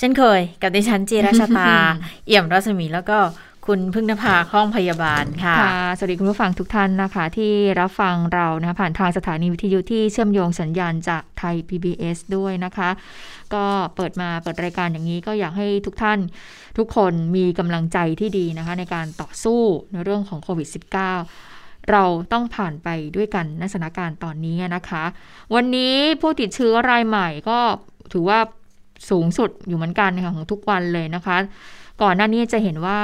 เอ่อเช่นเคย กับดิฉันจีราชตา เอี่ยมรัศมีแล้วก็คุณพึ่งนภาคล่องพยาบาลค่ะค่ะ สวัสดีคุณผู้ฟังทุกท่านนะคะ ที่รับฟังเรานะผ่านทางสถานีวิทยุที่เชื่อมโยงสัญญาณจากไทย PBS ด้วยนะคะ ก็เปิดมาเปิดรายการอย่างนี้ก็อยากให้ทุกท่านทุกคนมีกำลังใจที่ดีนะคะ ในการต่อสู้ในเรื่องของโควิด -19 เราต้องผ่านไปด้วยกันในสถานการณ์ตอนนี้นะคะ วันนี้ผู้ติดเชื้อรายใหม่ก็ถือว่า สูงสุดอยู่เหมือนกันนะคะของทุกวันเลยนะคะ ก่อนหน้านี้จะเห็นว่า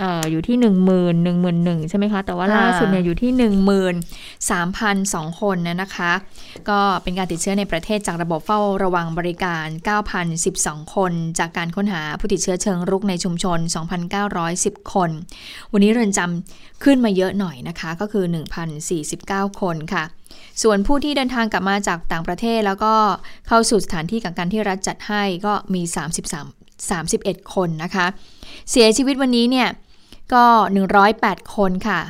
เอออยู่ที่หนึ่งหมื่นหนึ่งหมื่นหนึ่งใช่ไหมคะ แต่ว่าค่ะล่าสุดเนี่ยอยู่ที่หนึ่งหมื่นสามพันสองคนนะนะคะ ก็เป็นการติดเชื้อในประเทศจากระบบเฝ้าระวังบริการ 9,012 คน จากการค้นหาผู้ติดเชื้อเชิงรุกในชุมชน 2,910 คน วันนี้เรือนจำขึ้นมาเยอะหน่อยนะคะ ก็คือ 1,049 คนค่ะ ส่วนผู้ที่เดินทางกลับมาจากต่างประเทศ แล้วก็เข้าสู่สถานที่กักกันที่รัฐจัดให้ก็มี 33 31 คนนะคะ เสียชีวิตวันนี้เนี่ยก็ 108 คนค่ะ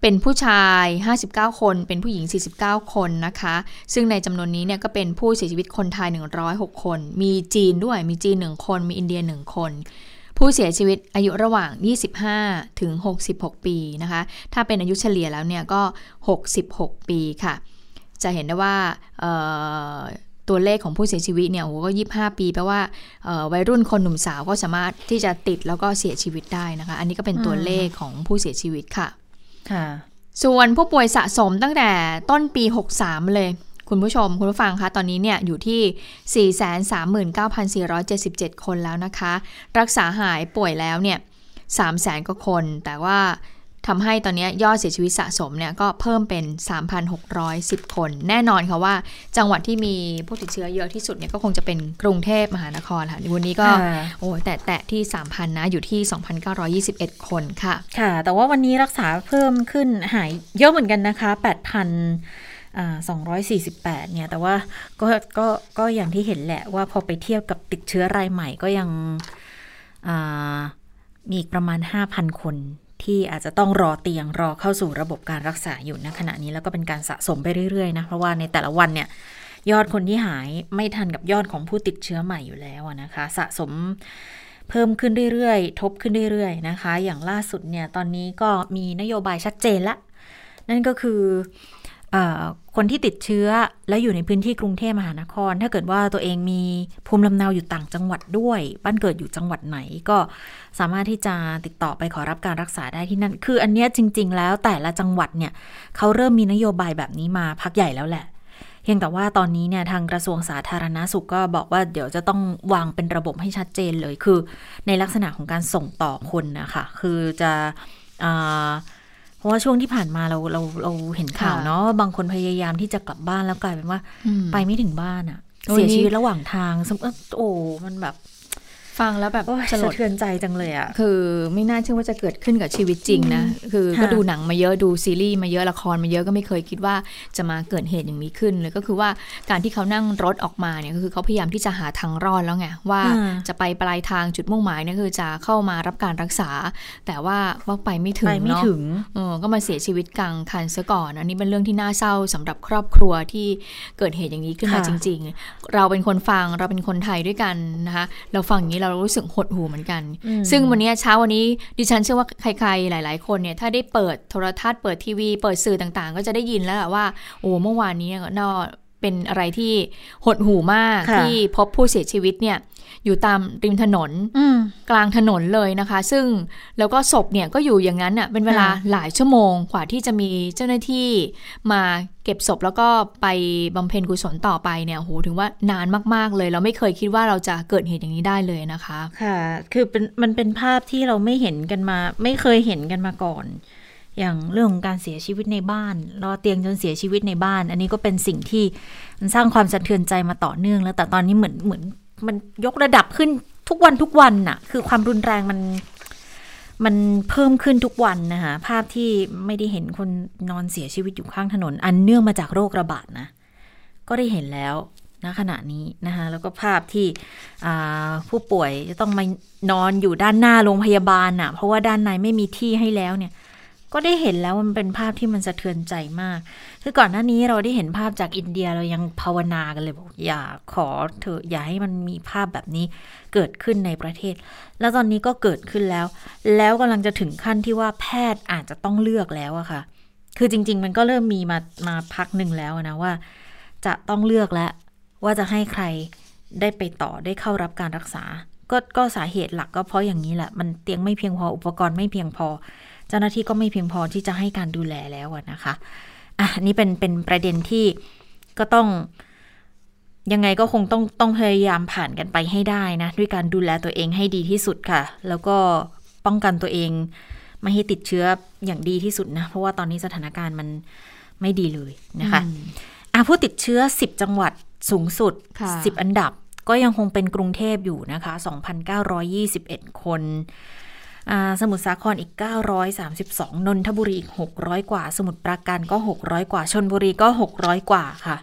เป็นผู้ชาย 59 คน เป็นผู้หญิง 49 คนนะคะ ซึ่งในจำนวนนี้เนี่ยก็เป็นผู้เสียชีวิตคนไทย 106 คน มีจีนด้วย มีจีน 1 คน มีอินเดีย 1 คน ผู้เสียชีวิตอายุระหว่าง 25 ถึง 66 ปีนะคะ ถ้าเป็นอายุเฉลี่ยแล้วเนี่ยก็ 66 ปีค่ะ จะเห็นได้ว่าเอ่อตัวเลขของผู้เสียชีวิตเนี่ยโอ้โหก็25ปีแปลว่าเอ่อวัยรุ่นคนหนุ่มสาวก็สามารถที่จะติดแล้วก็เสียชีวิตได้นะคะ อันนี้ก็เป็นตัวเลขของผู้เสียชีวิตค่ะค่ะส่วนผู้ป่วยสะสมตั้งแต่ต้นปี 63 เลย คุณผู้ชม คุณผู้ฟังคะตอนนี้เนี่ยอยู่ที่ 439,477 คนแล้วนะคะ รักษาหายป่วยแล้วเนี่ย300,000กว่าคน แต่ว่า ทำให้ตอนนี้ยอดเสียชีวิตสะสมเนี่ยก็เพิ่มเป็น 3,610 คน แน่นอนค่ะว่า จังหวัดที่มีผู้ติดเชื้อเยอะที่สุดเนี่ยก็คงจะเป็นกรุงเทพมหานครค่ะวันนี้ก็ค่ะโอ้แต่แตะที่ 3,000 นะ อยู่ที่ 2,921 คนค่ะ ค่ะ แต่ว่าวันนี้รักษาเพิ่มขึ้นหายเยอะเหมือนกันนะคะ 8,000อ่า248 เนี่ย แต่ว่าก็ก็ก็อย่างที่เห็นแหละว่าพอไปเทียบกับติดเชื้อรายใหม่ก็ยังอ่ามีอีกประมาณ 5,000 คน ที่อาจจะต้องรอเตียงรอเข้าสู่ระบบการรักษาอยู่ณขณะนี้แล้วก็เป็นการสะสมไปเรื่อยๆนะเพราะว่าในแต่ละวันเนี่ยยอดคนที่หายไม่ทันกับยอดของผู้ติดเชื้อใหม่อยู่แล้วนะคะ สะสมเพิ่มขึ้นเรื่อยๆ ทบขึ้นเรื่อยๆนะคะ อย่างล่าสุดเนี่ยตอนนี้ก็มีนโยบายชัดเจนละ นั่นก็คือ คนที่ติดเชื้อและอยู่ในพื้นที่กรุงเทพมหานคร ถ้าเกิดว่าตัวเองมีภูมิลำเนาอยู่ต่างจังหวัดด้วย บ้านเกิดอยู่จังหวัดไหนก็สามารถที่จะติดต่อไปขอรับการรักษาได้ที่นั่น คืออันเนี้ยจริง ๆ แล้วแต่ละจังหวัดเนี่ยเขาเริ่มมีนโยบายแบบนี้มาพักใหญ่แล้วแหละเพียงแต่ว่าตอนนี้เนี่ยทางกระทรวงสาธารณาสุขก็บอกว่าเดี๋ยวจะต้องวางเป็นระบบให้ชัดเจนเลยคือ ในลักษณะของการส่งต่อคนนะคะคือจะอ ราะว่าช่วงที่ผ่านมาเราเราเราเห็นข่าวค่ะเนาะบางคนพยายามที่จะกลับบ้านแล้วกลายเป็นว่าอืมไปไม่ถึงบ้านอะโอ้ยเสียนี่ชีวิตระหว่างทางสมเออโอ้มันแบบ ฟังแล้วแบบโอ้ยสลสะดเทือนใจจังเลยอะคือไม่น่าเชื่อว่าจะเกิดขึ้นกับชีวิตจริงนะ คือค่ะก็ดูหนังมาเยอะดูซีรีส์มาเยอะละครมาเยอะก็ไม่เคยคิดว่าจะมาเกิดเหตุอย่างนี้ขึ้นเลยก็คือว่าการที่เขานั่งรถออกมาเนี่ยก็คือเขาพยายามที่จะหาทางรอดแล้วไงว่าอ่าจะไปปลายทางจุดมุ่งหมายเนี่ยคือจะเข้ามารับการรักษา แต่ว่าว่าไปไม่ถึงไปไม่เนาะถึงเออก็มาเสียชีวิตกลางคันซะก่อนอันนี้เป็นเรื่องที่น่าเศร้าสำหรับครอบครัวที่เกิดเหตุอย่างนี้ขึ้นมาค่ะจริง ๆ เราเป็นคนฟังเราเป็นคนไทยด้วยกันนะคะเราฟังอย่างนี้เรารู้สึกหดหู่เหมือนกันอืมซึ่งวันนี้เช้าวันนี้ดิฉันเชื่อว่าใครๆ หลาย ๆ คนเนี่ยถ้าได้เปิดโทรทัศน์เปิดทีวี เปิดสื่อต่างๆ ก็จะได้ยินแล้วแหละว่า โอ้เมื่อวานนี้เนี่ยก็น่า เป็นอะไรที่หดหู่มากค่ะที่พบผู้เสียชีวิตเนี่ยอยู่ตามริมถนนอืมกลางถนนเลยนะคะ ซึ่งแล้วก็ศพเนี่ยก็อยู่อย่างนั้นอะเป็นเวลาค่ะหลายชั่วโมงกว่าที่จะมีเจ้าหน้าที่มาเก็บศพแล้วก็ไปบำเพ็ญกุศลต่อไปเนี่ยโหถึงว่านานมาก ๆ เลยเราไม่เคยคิดว่าเราจะเกิดเหตุอย่างนี้ได้เลยนะคะ ค่ะ คือเป็นมันเป็นภาพที่เราไม่เห็นกันมา ไม่เคยเห็นกันมาก่อน อย่างเรื่องของการเสียชีวิตในบ้าน รอเตียงจนเสียชีวิตในบ้าน อันนี้ก็เป็นสิ่งที่มันสร้างความสะเทือนใจมาต่อเนื่องแล้ว แต่ตอนนี้เหมือนเหมือนมันยกระดับขึ้นทุกวันทุกวันน่ะ คือความรุนแรงมันมันเพิ่มขึ้นทุกวันนะคะภาพที่ไม่ได้เห็นคนนอนเสียชีวิตอยู่ข้างถนน อันเนื่องมาจากโรคระบาดนะ ก็ได้เห็นแล้วณขณะนี้นะคะแล้วก็ภาพที่ผู้ป่วยจะต้องมานอนอยู่ด้านหน้าโรงพยาบาลน่ะเพราะว่าด้านในไม่มีที่ให้แล้วเนี่ย ก็ได้เห็นแล้วมันเป็นภาพที่มันสะเทือนใจมาก คือก่อนหน้านี้เราได้เห็นภาพจากอินเดียเรายังภาวนากันเลยบอกอย่าขอเถอะอย่าให้มันมีภาพแบบนี้เกิดขึ้นในประเทศ แล้วตอนนี้ก็เกิดขึ้นแล้ว แล้วกำลังจะถึงขั้นที่ว่าแพทย์อาจจะต้องเลือกแล้วอะค่ะ คือจริง ๆ มันก็เริ่มมีมามาพักหนึ่งแล้วนะว่า จะต้องเลือกแล้วว่าจะให้ใครได้ไปต่อได้เข้ารับการรักษา ก็ก็สาเหตุหลักก็เพราะอย่างนี้แหละ มันเตียงไม่เพียงพออุปกรณ์ไม่เพียงพอ เจ้าหน้าที่ก็ไม่เพียงพอที่จะให้การดูแลแล้วนะคะอะนี่เป็นเป็นประเด็นที่ก็ต้องยังไงก็คงต้องต้องพยายามผ่านกันไปให้ได้นะ ด้วยการดูแลตัวเองให้ดีที่สุดค่ะ แล้วก็ป้องกันตัวเอง ไม่ให้ติดเชื้ออย่างดีที่สุดนะ เพราะว่าตอนนี้สถานการณ์มันไม่ดีเลยนะคะอะผู้ติดเชื้อ 10 จังหวัดสูงสุด 10 อันดับ ก็ยังคงเป็นกรุงเทพอยู่นะคะ 2,921 คน สมุทรสาครอีก 932 นนทบุรีอีก 600 กว่า สมุทรปราการก็ 600 กว่า ชนบุรีก็ 600 กว่าค่ะ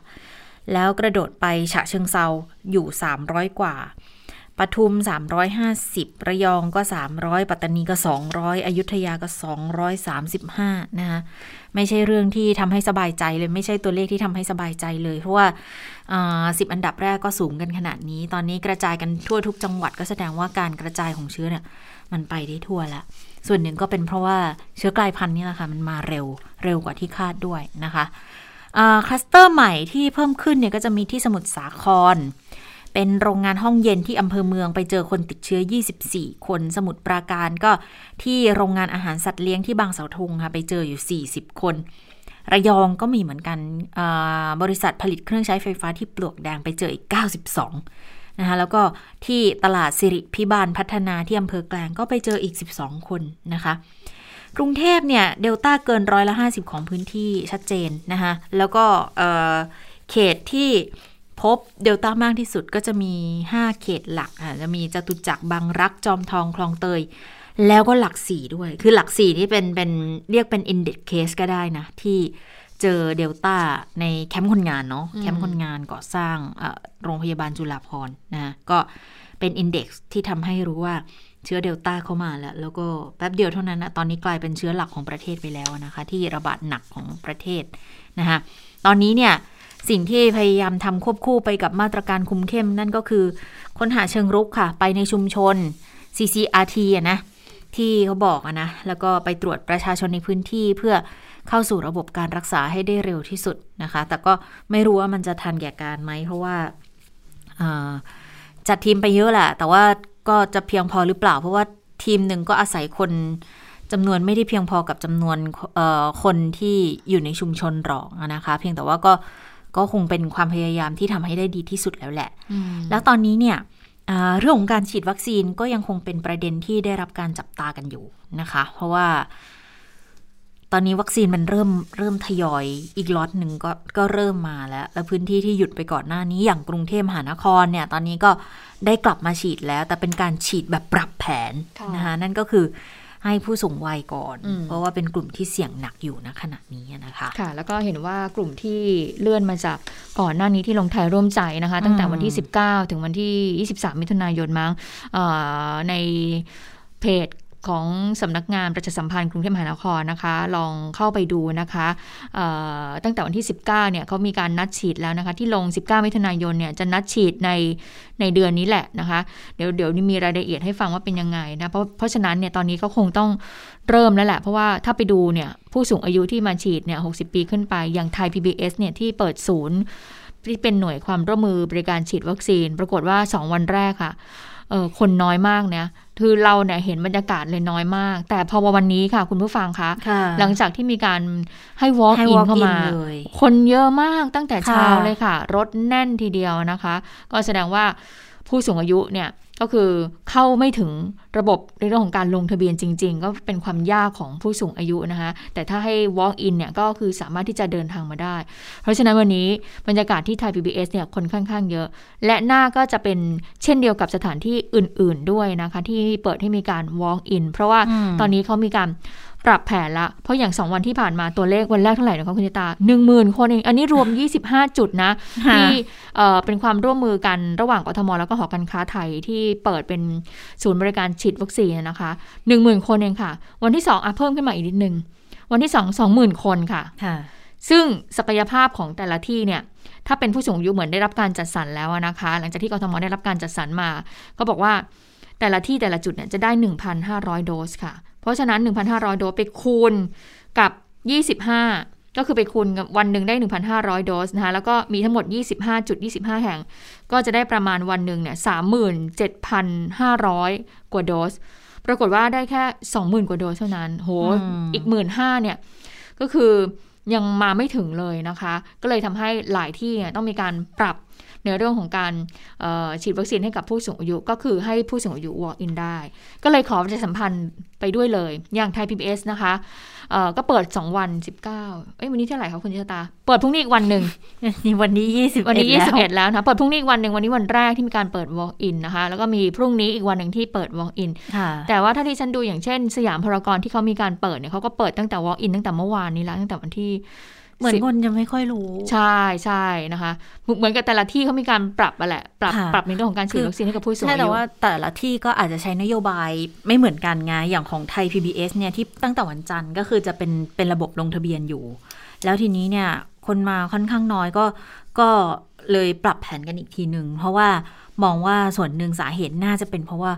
แล้วกระโดดไปฉะเชิงเซาอยู่ 300 กว่าปทุม 350 ระยองก็ 300 ปัตตานีก็ 200 อยุธยาก็ 235 นะคะไม่ใช่เรื่องที่ทำให้สบายใจเลย ไม่ใช่ตัวเลขที่ทำให้สบายใจเลย เพราะว่าสิบอันดับแรกก็สูงกันขนาดนี้ ตอนนี้กระจายกันทั่วทุกจังหวัดก็แสดงว่าการกระจายของเชื้อเนี่ย มันไปได้ทั่วแล้วส่วนหนึ่งก็เป็นเพราะว่าเชื้อกลายพันธุ์นี่แหละค่ะ มันมาเร็วเร็วกว่าที่คาดด้วยนะคะคลัสเตอร์ใหม่ที่เพิ่มขึ้นเนี่ยก็จะมีที่สมุทรสาคร เป็นโรงงานห้องเย็นที่อำเภอเมืองไปเจอคนติดเชื้อ 24 คนสมุดปราการก็ที่โรงงานอาหารสัตว์เลี้ยงที่บางเสาธงค่ะ ไปเจออยู่ 40 คน ระยองก็มีเหมือนกันบริษัทผลิตเครื่องใช้ไฟฟ้าที่ปลวกแดงไปเจออีก 92 นะคะแล้วก็ที่ตลาดสิริพิบาลพัฒนาที่อำเภอแกลงก็ไปเจออีก 12 คนนะคะกรุงเทพเนี่ยเดลต้าเกินร้อยละ 50 ของพื้นที่ชัดเจนนะคะแล้วก็เขตที่พบเดลต้ามากที่สุดก็จะมี 5 เขตหลักจะมีจตุจักรบางรักจอมทองคลองเตย แล้วก็หลักสี่ด้วย คือหลักสี่ที่เป็นเป็นเรียกเป็น index case ก็ได้นะ ที่ เจอเดลต้าในแคมป์คนงานเนาะแคมป์คนงานก่อสร้างโรงพยาบาลจุฬาภรณ์นะก็เป็น index ที่ทำให้รู้ว่าเชื้อเดลต้าเข้ามาแล้ว แล้วก็แป๊บเดียวเท่านั้นนะตอนนี้กลายเป็นเชื้อหลักของประเทศไปแล้วนะคะ ที่ระบาดหนักของประเทศนะคะตอนนี้เนี่ยสิ่งที่พยายามทำควบคู่ไปกับมาตรการคุมเข้มนั่นก็คือค้นหาเชิงรุกค่ะ ไปในชุมชน CCRT อะนะที่เขาบอกอะนะ แล้วก็ไปตรวจประชาชนในพื้นที่เพื่อ เข้าสู่ระบบการรักษาให้ได้เร็วที่สุดนะคะ แต่ก็ไม่รู้ว่ามันจะทันแก่การไหม เพราะว่าจัดทีมไปเยอะแหละ แต่ว่าก็จะเพียงพอหรือเปล่า เพราะว่าทีมหนึ่งก็อาศัยคนจำนวนไม่ได้เพียงพอกับจำนวนคนที่อยู่ในชุมชนหรอกนะคะ เพียงแต่ว่าก็ก็คงเป็นความพยายามที่ทำให้ได้ดีที่สุดแล้วแหละ แล้วตอนนี้เนี่ยเรื่องของการฉีดวัคซีนก็ยังคงเป็นประเด็นที่ได้รับการจับตากันอยู่นะคะ เพราะว่า ตอนนี้วัคซีนมันเริ่มเริ่มทยอยอีกล็อตหนึ่งก็ก็เริ่มมาแล้ว แล้วพื้นที่ที่หยุดไปก่อนหน้านี้อย่างกรุงเทพมหานครเนี่ย ตอนนี้ก็ได้กลับมาฉีดแล้ว แต่เป็นการฉีดแบบปรับแผนนะคะนั่นก็คือให้ผู้สูงวัยก่อน เพราะว่าเป็นกลุ่มที่เสี่ยงหนักอยู่ณขณะนี้นะคะค่ะ แล้วก็เห็นว่ากลุ่มที่เลื่อนมาจากก่อนหน้านี้ที่ลงไทยร่วมใจนะคะ ตั้งแต่วันที่ 19 ถึงวันที่ 23 มิถุนายนมั้งในเพจ ของสำนักงานประชาสัมพันธ์กรุงเทพมหานครนะคะ ลองเข้าไปดูนะคะตั้งแต่วันที่ 19เนี่ยเขามีการนัดฉีดแล้วนะคะ ที่ลง 19 มิถุนายนเนี่ยจะนัดฉีดในในเดือนนี้แหละนะคะ เดี๋ยวเดี๋ยวนี้มีรายละเอียดให้ฟังว่าเป็นยังไงนะเพราะเพราะฉะนั้นเนี่ยตอนนี้ก็คงต้องเริ่มแล้วแหละ เพราะว่าถ้าไปดูเนี่ยผู้สูงอายุที่มาฉีดเนี่ย 60 ปีขึ้นไป อย่างไทย PBS เนี่ยที่เปิดศูนย์ที่เป็นหน่วยความร่วมมือบริการฉีดวัคซีน ปรากฏว่า 2 วันแรกค่ะ คนน้อยมากเนี่ยคือเราเนี่ยเห็นบรรยากาศเลยน้อยมาก แต่พอวันนี้ค่ะ คุณผู้ฟังคะหลังจากที่มีการให้ walk in เข้ามา คนเยอะมากตั้งแต่เช้าเลยค่ะ รถแน่นทีเดียวนะคะ ก็แสดงว่า ผู้สูงอายุเนี่ยก็คือเข้าไม่ถึงระบบในเรื่องของการลงทะเบียนจริง ๆ ก็เป็นความยากของผู้สูงอายุนะคะ แต่ถ้าให้ walk in เนี่ยก็คือสามารถที่จะเดินทางมาได้ เพราะฉะนั้นวันนี้บรรยากาศที่ไทย PBS เนี่ยคนค่อนข้างเยอะ และหน้าก็จะเป็นเช่นเดียวกับสถานที่อื่น ๆด้วยนะคะ ที่เปิดให้มีการ walk in เพราะว่าตอนนี้เขามีการ ปรับแผนละ เพราะอย่าง 2 วันที่ผ่านมาตัวเลขวันแรกเท่าไหร่นะคะคุณจิตาหนึ่งหมื่นคนเอง อันนี้รวม 25 จุดนะ ที่เป็นความร่วมมือกันระหว่างกทม แล้วก็หอการค้าไทยที่เปิดเป็นศูนย์บริการฉีดวัคซีนนะคะ 10,000 คนเองค่ะ วันที่ 2อะเพิ่มขึ้นมาอีกนิดนึง วันที่ 2 20,000 คนค่ะซึ่งศักยภาพของแต่ละที่เนี่ย ถ้าเป็นผู้สูงอายุเหมือนได้รับการจัดสรรแล้วนะคะ หลังจากที่กทมได้รับการจัดสรรมา ก็บอกว่าแต่ละที่แต่ละจุดเนี่ยจะได้ 1,500 โดสค่ะ เพราะฉะนั้น 1,500 โดสไปคูณกับ 25 ก็คือไปคูณกับวันหนึ่งได้ 1,500 โดสนะคะแล้วก็มีทั้งหมด 25จุด25 แห่ง ก็จะได้ประมาณวันหนึ่งเนี่ย37,500 กว่าโดส ปรากฏว่าได้แค่ 20,000 กว่าโดสเท่านั้นโหอีก 15,000เนี่ยก็คือยังมาไม่ถึงเลยนะคะ ก็เลยทำให้หลายที่ต้องมีการปรับ ในเรื่องของการฉีดวัคซีนให้กับผู้สูงอายุ ก็คือให้ผู้สูงอายุ walk in ได้ ก็เลยขอประชาสัมพันธ์ไปด้วยเลย อย่างไทย PBS นะคะก็เปิด 2 วัน 19 เอ้ยวันนี้เท่าไหร่คะคุณชิตา เปิดพรุ่งนี้อีกวันหนึ่งวันนี้20วันนี้ 21 แล้วนะเปิดพรุ่งนี้อีกวันหนึ่งวันนี้วันแรกที่มีการเปิด walk in นะคะแล้วก็มีพรุ่งนี้อีกวันหนึ่งที่เปิด walk in แต่ว่าถ้าที่ฉันดูอย่างเช่น สยามพารากอนที่เขามีการเปิดเนี่ยเขาก็เปิดตั้งแต่ walk in ตั้งแต่เมื่อวานนี้แล้วตั้งแต่วันที่ เหมือนคนยังไม่ค่อยรู้ ใช่ใช่นะคะ เหมือนกับแต่ละที่เขามีการปรับอะแหละ ปรับปรับในเรื่องของการฉีดวัคซีนให้กับผู้สูงอายุใช่แต่ว่าแต่ละที่ก็อาจจะใช้นโยบายไม่เหมือนกันไงอย่างของไทย PBS เนี่ยที่ตั้งแต่วันจันทร์ก็คือจะเป็นเป็นระบบลงทะเบียนอยู่ แล้วทีนี้เนี่ยคนมาค่อนข้างน้อยก็ก็เลยปรับแผนกันอีกทีหนึ่งเพราะว่ามองว่าส่วนหนึ่งสาเหตุน่าจะเป็นเพราะว่า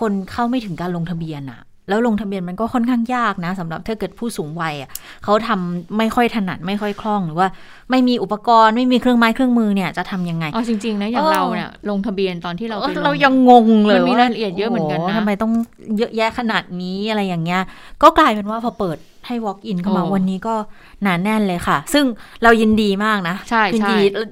คนเข้าไม่ถึงการลงทะเบียนอะ แล้วลงทะเบียนมันก็ค่อนข้างยากนะสำหรับถ้าเกิดผู้สูงวัยอะเขาทำไม่ค่อยถนัดไม่ค่อยคล่องหรือว่า ไม่มีอุปกรณ์ไม่มีเครื่องไม้เครื่องมือเนี่ยจะทำยังไงอ๋อจริงๆนะอย่างเราเนี่ยลงทะเบียนตอนที่เราเรายังงงเลยมันมีรายละเอียดเยอะเหมือนกันนะทำไมต้องเยอะแยะขนาดนี้อะไรอย่างเงี้ยก็กลายเป็นว่าพอเปิด ให้ walk in เข้ามาวันนี้ก็หนาแน่นเลยค่ะ ซึ่งเรายินดีมากนะใช่ใช่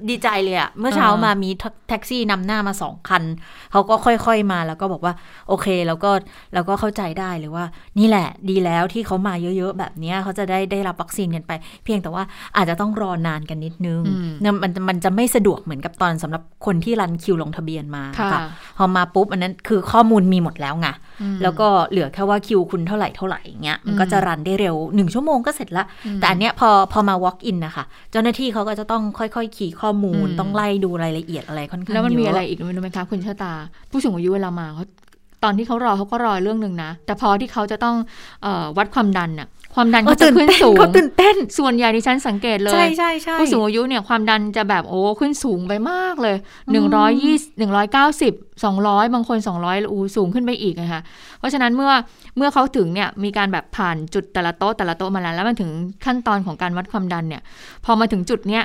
ดีใจเลยอะเมื่อเช้ามามีแท็กซี่นำหน้ามาสองคัน เขาก็ค่อยๆมาแล้วก็บอกว่า โอเคแล้วก็เราก็เข้าใจได้เลยว่า นี่แหละดีแล้วที่เขามาเยอะๆ แบบนี้เขาจะได้ได้รับวัคซีนกันไป เพียงแต่ว่าอาจจะต้องรอนานกันนิดนึงมันมันจะไม่สะดวกเหมือนกับตอนสำหรับคนที่รันคิวลงทะเบียนมาค่ะพอมาปุ๊บอันนั้นคือข้อมูลมีหมดแล้วไงแล้วก็เหลือแค่ว่าคิวคุณเท่าไหร่เท่าไหร่เงี้ยมันก็จะรันได้เร็วหนึ่งชั่วโมงก็เสร็จละ แต่อันเนี้ยพอพอมา walk in นะคะ เจ้าหน้าที่เขาก็จะต้องค่อยๆ ขี่ข้อมูล ต้องไล่ดูรายละเอียดอะไรค่อนข้างเยอะแล้วมันมีอะไรอีกรู้ไหมคะคุณชะตา ผู้สูงอายุเวลามาเขาตอนที่เขารอเขาก็รอเรื่องหนึ่งนะ แต่พอที่เขาจะต้องอวัดความดันน่ะ ความดันก็จะขึ้นสูงเขาตื่นเต้น ส่วนใหญ่ที่ฉันสังเกตเลยใช่ใช่ใช่ผู้สูงอายุเนี่ยความดันจะแบบโอ้ขึ้นสูงไปมากเลยหนึ่งร้อยยี่หนึ่งร้อยเก้าสิบสองร้อยบางคนสองร้อยอูสูงขึ้นไปอีกนะคะเพราะฉะนั้นเมื่อเมื่อเขาถึงเนี่ยมีการแบบผ่านจุดแต่ละโต๊ะแต่ละโต๊ะมาแล้วแล้วมันถึงขั้นตอนของการวัดความดันเนี่ย พอมาถึงจุดเนี้ย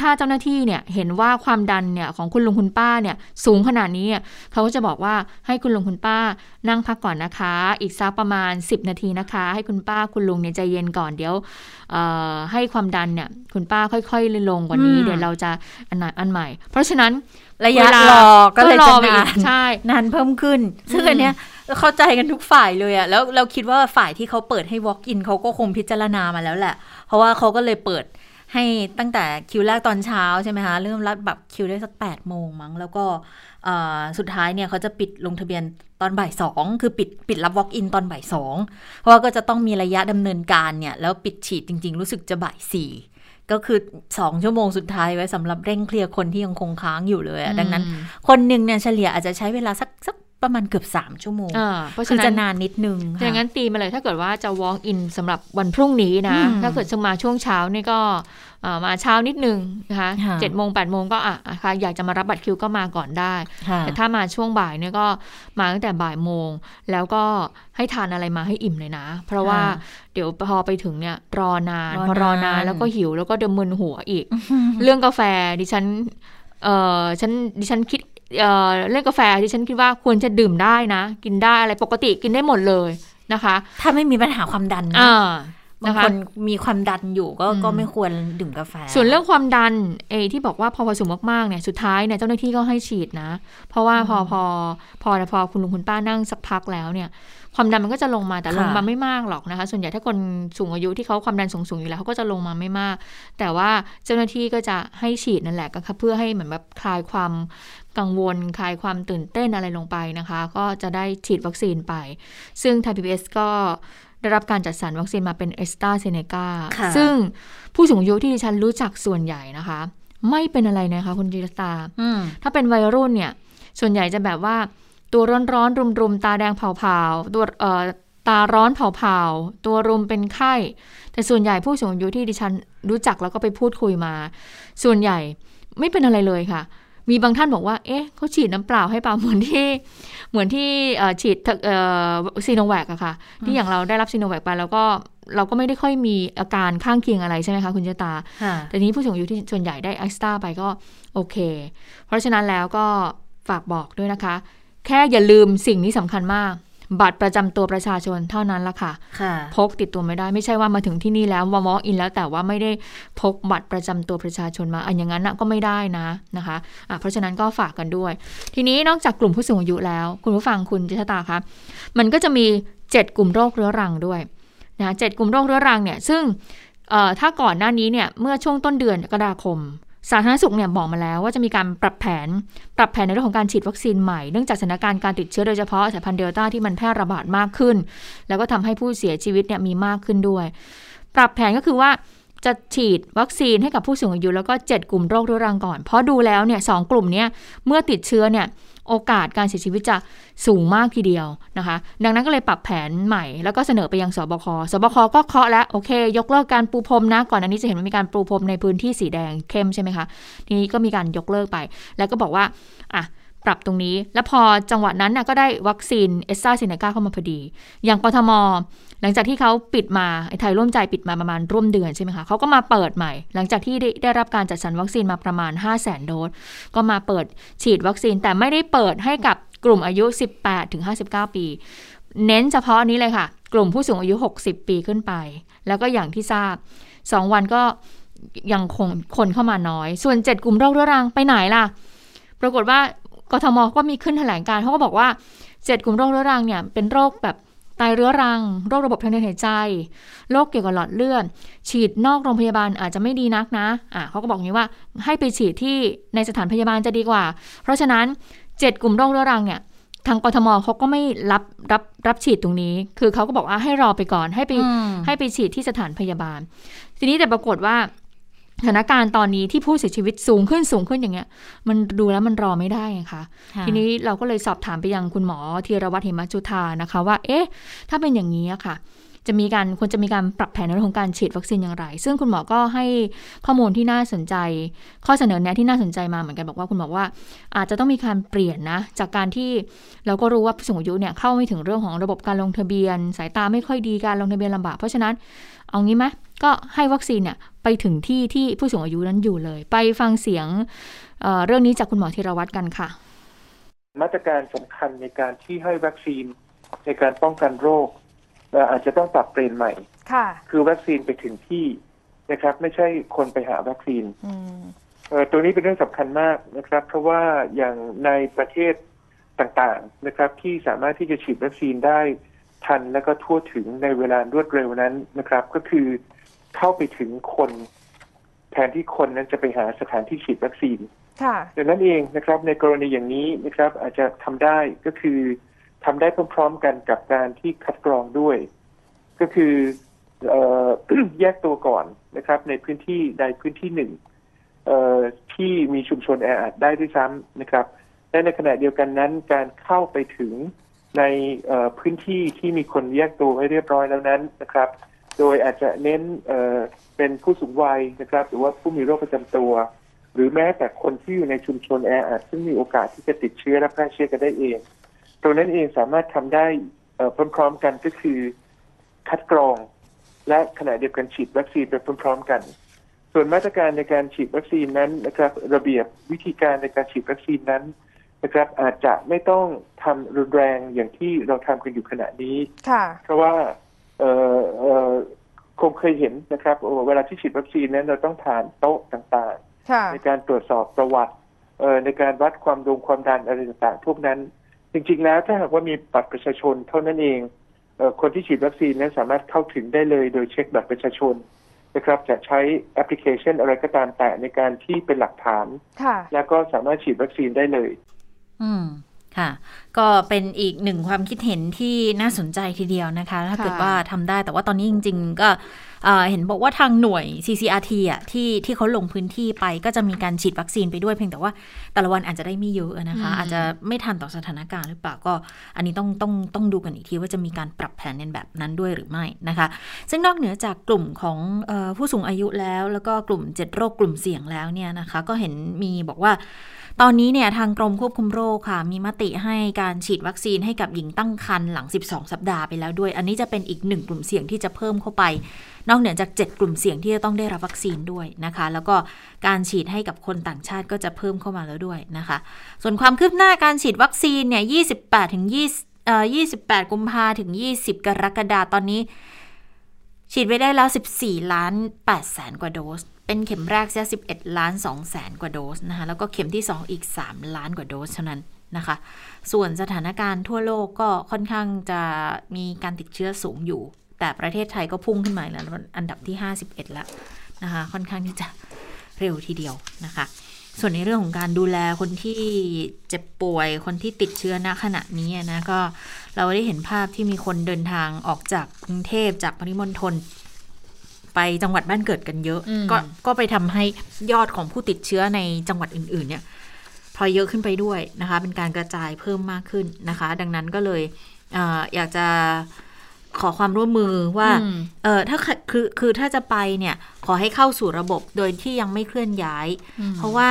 ถ้าเจ้าหน้าที่เนี่ยเห็นว่าความดันเนี่ยของคุณลุงคุณป้าเนี่ยสูงขนาดนี้เขาก็จะบอกว่าให้คุณลุงคุณป้านั่งพักก่อนนะคะ อีกสักประมาณ 10 นาทีนะคะ ให้คุณป้าคุณลุงเนี่ยใจเย็นก่อนเดี๋ยวให้ความดันเนี่ยคุณป้าค่อยๆลงกว่านี้เดี๋ยวเราจะอันไหนอันใหม่ เพราะฉะนั้นระยะรอก็เลยจะนานใช่นานเพิ่มขึ้น ซึ่งอันเนี้ยเข้าใจกันทุกฝ่ายเลยอะแล้วเราคิดว่าฝ่ายที่เขาเปิดให้ walk in เขาก็คงพิจารณามาแล้วแหละ เพราะว่าเขาก็เลยเปิด ให้ตั้งแต่คิวแรกตอนเช้าใช่ไหมคะ เริ่มรับแบบคิวได้สัก8ปดโมงมั้ง แล้วก็สุดท้ายเนี่ยเขาจะปิดลงทะเบียนตอนบ่ายสองคือปิดปิดรับ walk in ตอนบ่ายสองเพราะว่าก็จะต้องมีระยะดำเนินการเนี่ย แล้วปิดฉีดจริง ๆ รู้สึกจะบ่ายสี่ก็คือสองชั่วโมงสุดท้ายไว้สำหรับเร่งเคลียร์คนที่ยังคงค้างอยู่เลย ดังนั้น คนหนึ่งเนี่ยเฉลี่ยอาจจะใช้เวลาสักสัก ประมาณเกือบสามชั่วโมงเพราะฉะนั้นจะนานนิดนึงอย่างนั้นตีมาเลยถ้าเกิดว่าจะ walk in สำหรับวันพรุ่งนี้นะ ถ้าเกิดจะมาช่วงเช้านี่ก็มาเช้านิดนึงนะคะเจ็ดโมงแปดโมงก็อะค่ะอยากจะมารับบัตรคิวก็มาก่อนได้ แต่ถ้ามาช่วงบ่ายเนี่ยก็มาตั้งแต่บ่ายโมง แล้วก็ให้ทานอะไรมาให้อิ่มเลยนะ เพราะว่าเดี๋ยวพอไปถึงเนี่ยรอนานพอรอนานแล้วก็หิวแล้วก็เดมึนหัวอีก เรื่องกาแฟดิฉันเออฉันดิฉันคิด เเรื่องกาแฟที่ฉันคิดว่าควรจะดื่มได้นะ กินได้อะไรปกติกินได้หมดเลยนะคะ ถ้าไม่มีปัญหาความดันนะบางนะคะคนมีความดันอยู่ก็อืมก็ไม่ควรดื่มกาแฟ ส่วนเรื่องความดันเอที่บอกว่าพอผสมมากๆเนี่ยสุดท้ายเนี่ยเจ้าหน้าที่ก็ให้ฉีดนะ เพราะว่าพอพอพอพอคุณลุงคุณป้านั่งสักพักแล้วเนี่ย ความดันมันก็จะลงมาแต่ค่ะลงมาไม่มากหรอกนะคะ ส่วนใหญ่ถ้าคนสูงอายุที่เขาความดันสูงๆอยู่แล้วเขาก็จะลงมาไม่มาก แต่ว่าเจ้าหน้าที่ก็จะให้ฉีดนั่นแหละก็คือเพื่อให้เหมือนแบบคลายความ กังวลคลายความตื่นเต้นอะไรลงไปนะคะ ก็จะได้ฉีดวัคซีนไป ซึ่งไทยพีบีก็ได้รับการจัดสรรวัคซีนมาเป็นเอสตาเซเนกาค่ะซึ่งผู้สูงอายุที่ดิฉันรู้จักส่วนใหญ่นะคะ ไม่เป็นอะไรนะคะคุณจิรตาอืมถ้าเป็นวัยรุ่นเนี่ย ส่วนใหญ่จะแบบว่าตัวร้อนร้อนรุมรุมๆ ตาแดงเผาๆตัวเอ่อตาร้อนเผาๆ ตัวรุมเป็นไข้ แต่ส่วนใหญ่ผู้สูงอายุที่ดิฉันรู้จักแล้วก็ไปพูดคุยมา ส่วนใหญ่ไม่เป็นอะไรเลยค่ะ มีบางท่านบอกว่า เอ๊ะเขาฉีดน้ำเปล่าให้เปล่าเหมือนที่ เหมือนที่เอ่อฉีดเอ่อซีโนแวคอะค่ะ ที่อย่างเราได้รับซีโนแวคไปแล้วก็เราก็ไม่ได้ค่อยมีอาการข้างเคียงอะไรใช่ไหมคะคุณเจตาค่ะแต่ทีนี้ผู้สูงอายุที่ส่วนใหญ่ได้แอสตร้าไปก็โอเค เพราะฉะนั้นแล้วก็ฝากบอกด้วยนะคะ แค่อย่าลืมสิ่งนี้สำคัญมาก บัตรประจำตัวประชาชนเท่านั้นละค่ะค่ะ พกติดตัวไม่ได้ไม่ใช่ว่ามาถึงที่นี่แล้ววอมออินแล้วแต่ว่าไม่ได้พกบัตรประจำตัวประชาชนมาอันอย่างนั้นนะก็ไม่ได้นะนะคะอะเพราะฉะนั้นก็ฝากกันด้วย ทีนี้นอกจากกลุ่มผู้สูงอายุแล้ว คุณผู้ฟังคุณจิตตาคะมันก็จะมี 7 กลุ่มโรคเรื้อรังด้วยนะเจ็ดกลุ่มโรคเรื้อรังเนี่ยซึ่งเอ่อถ้าก่อนหน้านี้เนี่ยเมื่อช่วงต้นเดือนกรกฎาคม สาธารณสุขเนี่ยบอกมาแล้วว่าจะมีการปรับแผน ปรับแผนในเรื่องของการฉีดวัคซีนใหม่ เนื่องจากสถานการณ์การติดเชื้อโดยเฉพาะสายพันธุ์เดลต้าที่มันแพร่ระบาดมากขึ้น แล้วก็ทำให้ผู้เสียชีวิตเนี่ยมีมากขึ้นด้วย ปรับแผนก็คือว่าจะฉีดวัคซีนให้กับผู้สูงอายุแล้วก็ 7 กลุ่มโรคเรื้อรังก่อน เพราะดูแล้วเนี่ยสองกลุ่มเนี้ยเมื่อติดเชื้อเนี่ย โอกาสการเสียชีวิตจะสูงมากทีเดียวนะคะ ดังนั้นก็เลยปรับแผนใหม่ แล้วก็เสนอไปยังสบค สบคก็เคาะแล้วโอเค ยกเลิกการปูพรมนะ ก่อนอันนี้จะเห็นว่ามีการปูพรมในพื้นที่สีแดงเข้มใช่ไหมคะ ทีนี้ก็มีการยกเลิกไป แล้วก็บอกว่าอะปรับตรงนี้ แล้วพอจังหวะนั้นน่ะก็ได้วัคซีนแอสตร้าเซเนก้าเข้ามาพอดี อย่างกทม หลังจากที่เขาปิดมาไอ้ไทยร่วมใจปิดมาประมาณร่วมเดือนใช่ไหมคะเขาก็มาเปิดใหม่ หลังจากที่ได้ได้รับการจัดสรรวัคซีนมาประมาณ 5 0 0 0 0 0โดส ก็มาเปิดฉีดวัคซีนแต่ไม่ได้เปิดให้กับกลุ่มอายุ 18ถึง59 ปี เน้นเฉพาะนี้เลยค่ะ กลุ่มผู้สูงอายุ 60 ปีขึ้นไป แล้วก็อย่างที่ทราบ 2 วันก็ยังคงคนเข้ามาน้อย ส่วน 7 กลุ่มโรคเรื้อรังไปไหนล่ะ ปรากฏว่ากทมก็มีขึ้นแถลงการเขาก็บอกว่า 7 กลุ่มโรคเรื้อรังเนี่ยเป็นโรคแบบ ไตเรื้อรัง โรคระบบทางเดินหายใจ โรคเกี่ยวกับหลอดเลือด ฉีดนอกโรงพยาบาลอาจจะไม่ดีนักนะ อะเขาก็บอกอย่างนี้ว่าให้ไปฉีดที่ในสถานพยาบาลจะดีกว่า เพราะฉะนั้น 7 กลุ่มโรคเรื้อรังเนี่ย ทางกทมเขาก็ไม่รับรับรับฉีดตรงนี้ คือเขาก็บอกว่าให้รอไปก่อน ให้ไปอืมให้ไปฉีดที่สถานพยาบาล ทีนี้แต่ปรากฏว่า สถานการณ์ตอนนี้ที่ผู้เสียชีวิตสูงขึ้นสูงขึ้นอย่างเงี้ย มันดูแล้วมันรอไม่ได้ไงคะค่ะทีนี้เราก็เลยสอบถามไปยังคุณหมอธีรวัตรหิมจุธานะคะ ว่า เอ๊ะ ถ้าเป็นอย่างนี้อะค่ะ จะมีการควรจะมีการปรับแผนในเรื่องของการฉีดวัคซีนอย่างไร ซึ่งคุณหมอก็ให้ข้อมูลที่น่าสนใจ ข้อเสนอแนะที่น่าสนใจมาเหมือนกันบอกว่าคุณหมอว่า อาจจะต้องมีการเปลี่ยนนะ จากการที่เราก็รู้ว่าผู้สูงอายุเนี่ยเข้าไม่ถึงเรื่องของระบบการลงทะเบียน สายตาไม่ค่อยดีการลงทะเบียนลำบากเพราะฉะนั้น เอางี้ไหมก็ให้วัคซีนเนี่ยไปถึงที่ที่ผู้สูงอายุนั้นอยู่เลย ไปฟังเสียงเอ่อเรื่องนี้จากคุณหมอธีรวัตรกันค่ะ มาตรการสำคัญในการที่ให้วัคซีนในการป้องกันโรคเอ่ออาจจะต้องปรับเปลี่ยนใหม่ค่ะ คือวัคซีนไปถึงที่นะครับ ไม่ใช่คนไปหาวัคซีนอืมเอ่อตัวนี้เป็นเรื่องสำคัญมากนะครับ เพราะว่าอย่างในประเทศต่างๆนะครับ ที่สามารถที่จะฉีดวัคซีนได้ ทันและก็ทั่วถึงในเวลารวดเร็วนั้นนะครับ ก็คือเข้าไปถึงคน แทนที่คนนั้นจะไปหาสถานที่ฉีดวัคซีนค่ะดังนั้นเองนะครับในกรณีอย่างนี้นะครับ อาจจะทำได้ก็คือทำได้พร้อม ๆ กันกับการที่คัดกรองด้วย ก็คือเอ่อแยกตัวก่อนนะครับ ในพื้นที่ใดพื้นที่หนึ่งเอ่อที่มีชุมชนแออัดได้ด้วยซ้ำนะครับและในขณะเดียวกันนั้นการเข้าไปถึง ในพื้นที่ที่มีคนแยกตัวไว้เรียบร้อยแล้วนั้นนะครับ โดยอาจจะเน้นเป็นผู้สูงวัยนะครับ หรือว่าผู้มีโรคประจำตัว หรือแม้แต่คนที่อยู่ในชุมชนแออัดซึ่งมีโอกาสที่จะติดเชื้อและแพร่เชื้อกันได้เอง ตรงนั้นเองสามารถทำได้พร้อม ๆ กันก็คือคัดกรอง และขณะเดียวกันฉีดวัคซีนไปพร้อม ๆ กัน ส่วนมาตรการในการฉีดวัคซีนนั้นนะครับ ระเบียบวิธีการในการฉีดวัคซีนนั้น นะครับอาจจะไม่ต้องทำรุนแรงอย่างที่เราทำกันอยู่ขณะนี้ค่ะเพราะว่าเอ่อเอ่อคงเคยเห็นนะครับโอ้เวลาที่ฉีดวัคซีนนั้นเราต้องผ่านโต๊ะต่างค่ะๆในการตรวจสอบประวัติเอ่อในการวัดความดงความดันอะไรต่างๆ พวกนั้น จริง ๆ แล้วถ้าหากว่ามีบัตรประชาชนเท่านั้นเองเอ่อคนที่ฉีดวัคซีนนั้นสามารถเข้าถึงได้เลยโดยเช็คบัตรประชาชนนะครับจะใช้แอปพลิเคชันอะไรก็ตามแต่ในการที่เป็นหลักฐานค่ะแล้วก็สามารถฉีดวัคซีนได้เลย อืมค่ะ ก็เป็นอีกหนึ่งความคิดเห็นที่น่าสนใจทีเดียวนะคะ ถ้าค่ะเกิดว่าทำได้แต่ว่าตอนนี้จริง ๆ ก็เอ่อเห็นบอกว่าทางหน่วย CCRT อะที่ที่เขาลงพื้นที่ไปก็จะมีการฉีดวัคซีนไปด้วยเพียงแต่ว่าแต่ละวันอาจจะได้ไม่เยอะนะคะ อาจจะไม่ทันต่อสถานการณ์หรือเปล่าก็ อันนี้ต้องต้องต้องดูกันอีกทีว่าจะมีการปรับแผนในแบบนั้นด้วยหรือไม่นะคะ ซึ่งนอกเหนือจากกลุ่มของเออผู้สูงอายุแล้ว แล้วก็กลุ่มเจ็ดโรคกลุ่มเสี่ยงแล้วเนี่ยนะคะ ก็เห็นมีบอกว่า ตอนนี้เนี่ยทางกรมควบคุมโรคค่ะ มีมติให้การฉีดวัคซีนให้กับหญิงตั้งครรภ์หลัง 12 สัปดาห์ไปแล้วด้วย อันนี้จะเป็นอีกหนึ่งกลุ่มเสี่ยงที่จะเพิ่มเข้าไป นอกเหนือจาก 7 กลุ่มเสี่ยงที่จะต้องได้รับวัคซีนด้วยนะคะ แล้วก็การฉีดให้กับคนต่างชาติก็จะเพิ่มเข้ามาแล้วด้วยนะคะ ส่วนความคืบหน้าการฉีดวัคซีนเนี่ย 28 ถึง 20เอ่อ28 กุมภาถึง 20 กรกฎาคมตอนนี้ ฉีดไปได้แล้ว 14 ล้าน8แสนกว่าโดส เป็นเข็มแรกเสีย11 ล้าน2แสนกว่าโดสนะคะ แล้วก็เข็มที่ 2 อีก 3 ล้านกว่าโดสเท่านั้นนะคะ ส่วนสถานการณ์ทั่วโลกก็ค่อนข้างจะมีการติดเชื้อสูงอยู่ แต่ประเทศไทยก็พุ่งขึ้นมาแล้วอันดับที่ 51 แล้วนะคะ ค่อนข้างที่จะเร็วทีเดียวนะคะ ส่วนในเรื่องของการดูแลคนที่เจ็บป่วย คนที่ติดเชื้อณขณะนี้นะก็เราได้เห็นภาพที่มีคนเดินทางออกจากกรุงเทพจากปริมณฑล ไปจังหวัดบ้านเกิดกันเยอะอืมก็ก็ไปทำให้ยอดของผู้ติดเชื้อในจังหวัดอื่น ๆ เนี่ยพลอยเยอะขึ้นไปด้วยนะคะ เป็นการกระจายเพิ่มมากขึ้นนะคะ ดังนั้นก็เลยเอออยากจะขอความร่วมมือว่าอืมเออถ้าคือคือถ้าจะไปเนี่ย ขอให้เข้าสู่ระบบโดยที่ยังไม่เคลื่อนย้าย เพราะว่า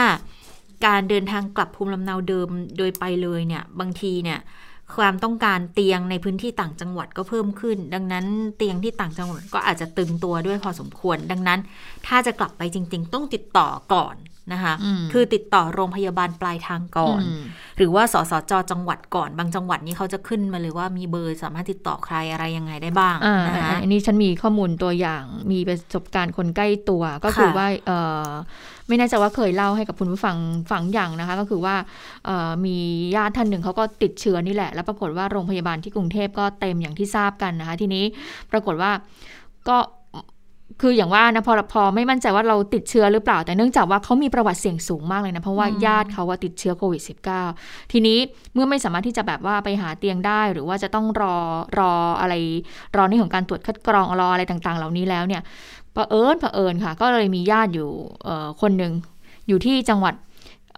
การเดินทางกลับภูมิลำเนาเดิมโดยไปเลยเนี่ย บางทีเนี่ย ความต้องการเตียงในพื้นที่ต่างจังหวัดก็เพิ่มขึ้น ดังนั้นเตียงที่ต่างจังหวัดก็อาจจะตึงตัวด้วยพอสมควร ดังนั้น ถ้าจะกลับไปจริง ๆ ต้องติดต่อก่อน นะคะอืมคือติดต่อโรงพยาบาลปลายทางก่อนมหรือว่าสสจจังหวัดก่อน บางจังหวัดนี้เขาจะขึ้นมาเลยว่ามีเบอร์สามารถติดต่อใครอะไรยังไงได้บ้างอ่านะคะอันนี้ฉันมีข้อมูลตัวอย่างมีประสบการณ์คนใกล้ตัวก็คือค่ะว่าเออไม่แน่ใจว่าเคยเล่าให้กับคุณผู้ฟังฟังอย่างนะคะ ก็คือว่าเอ่อมีญาติท่านหนึ่งเขาก็ติดเชื้อนี่แหละ แล้วปรากฏว่าโรงพยาบาลที่กรุงเทพก็เต็มอย่างที่ทราบกันนะคะ ทีนี้ปรากฏว่าก็ คืออย่างว่านะพอพอไม่มั่นใจว่าเราติดเชื้อหรือเปล่า แต่เนื่องจากว่าเขามีประวัติเสี่ยงสูงมากเลยนะ เพราะว่าญาติเขาว่าติดเชื้อโควิด -19 ทีนี้เมื่อไม่สามารถที่จะแบบว่าไปหาเตียงได้ หรือว่าจะต้องรอรออะไร รอในของการตรวจคัดกรองรออะไรต่างๆ เหล่านี้แล้วเนี่ยเผอิญเผอิญค่ะ ก็เลยมีญาติอยู่เอ่อคนหนึ่งอยู่ที่จังหวัด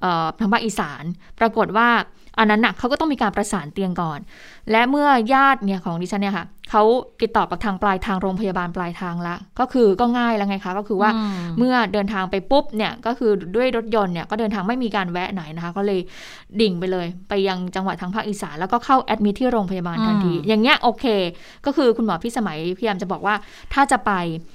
เอ่อทางภาคอีสาน ปรากฏว่า อันนั้นน่ะเขาก็ต้องมีการประสานเตียงก่อน และเมื่อญาติเนี่ยของดิฉันเนี่ยค่ะเขาติดต่อกับทางปลายทางโรงพยาบาลปลายทางละก็คือก็ง่ายแล้วไงคะก็คือว่าอืมเมื่อเดินทางไปปุ๊บเนี่ยก็คือด้วยรถยนต์เนี่ยก็เดินทางไม่มีการแวะไหนนะคะ ก็เลยดิ่งไปเลย ไปยังจังหวัดทางภาคอีสานแล้วก็เข้าแอดมิทที่โรงพยาบาลทันทีอืมอย่างเงี้ยโอเค ก็คือคุณหมอพี่สมัยพยายามจะบอกว่าถ้าจะไป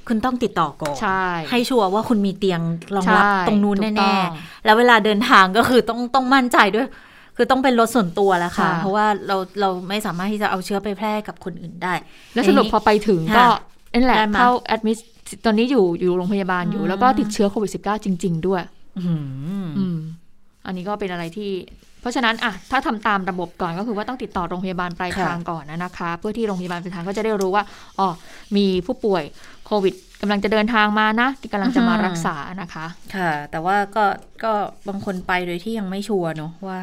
คุณต้องติดต่อก่อนใช่ให้ชัวร์ว่าคุณมีเตียงรองรับใช่ตรงนู้นถูกต้แน่องๆแล้วเวลาเดินทางก็คือต้องต้องมั่นใจด้วย คือต้องเป็นรถส่วนตัวแล้วค่ะค่ะ เพราะว่าเราเราไม่สามารถที่จะเอาเชื้อไปแพร่กับคนอื่นได้ แล้วสรุปพอไปถึงค่ะก็นั่นแหละได้ไหมเข้าแอดมิทตอนนี้อยู่อยู่โรงพยาบาลอยู่อืมแล้วก็ติดเชื้อโควิด -19 จริง ๆ ด้วยอื้อหืออืมอันนี้ก็เป็นอะไรที่ เพราะฉะนั้นอะถ้าทำตามระบบก่อนก็คือว่าต้องติดต่อโรงพยาบาลปลายค่ะทางก่อนนะนะคะ เพื่อที่โรงพยาบาลปลายทางก็จะได้รู้ว่าอ๋อมีผู้ป่วยโควิดกำลังจะเดินทางมานะที่กำลังจะมารักษานะคะ ค่ะ แต่ว่าก็ก็บางคนไปโดยที่ยังไม่ชัวร์เนอะว่า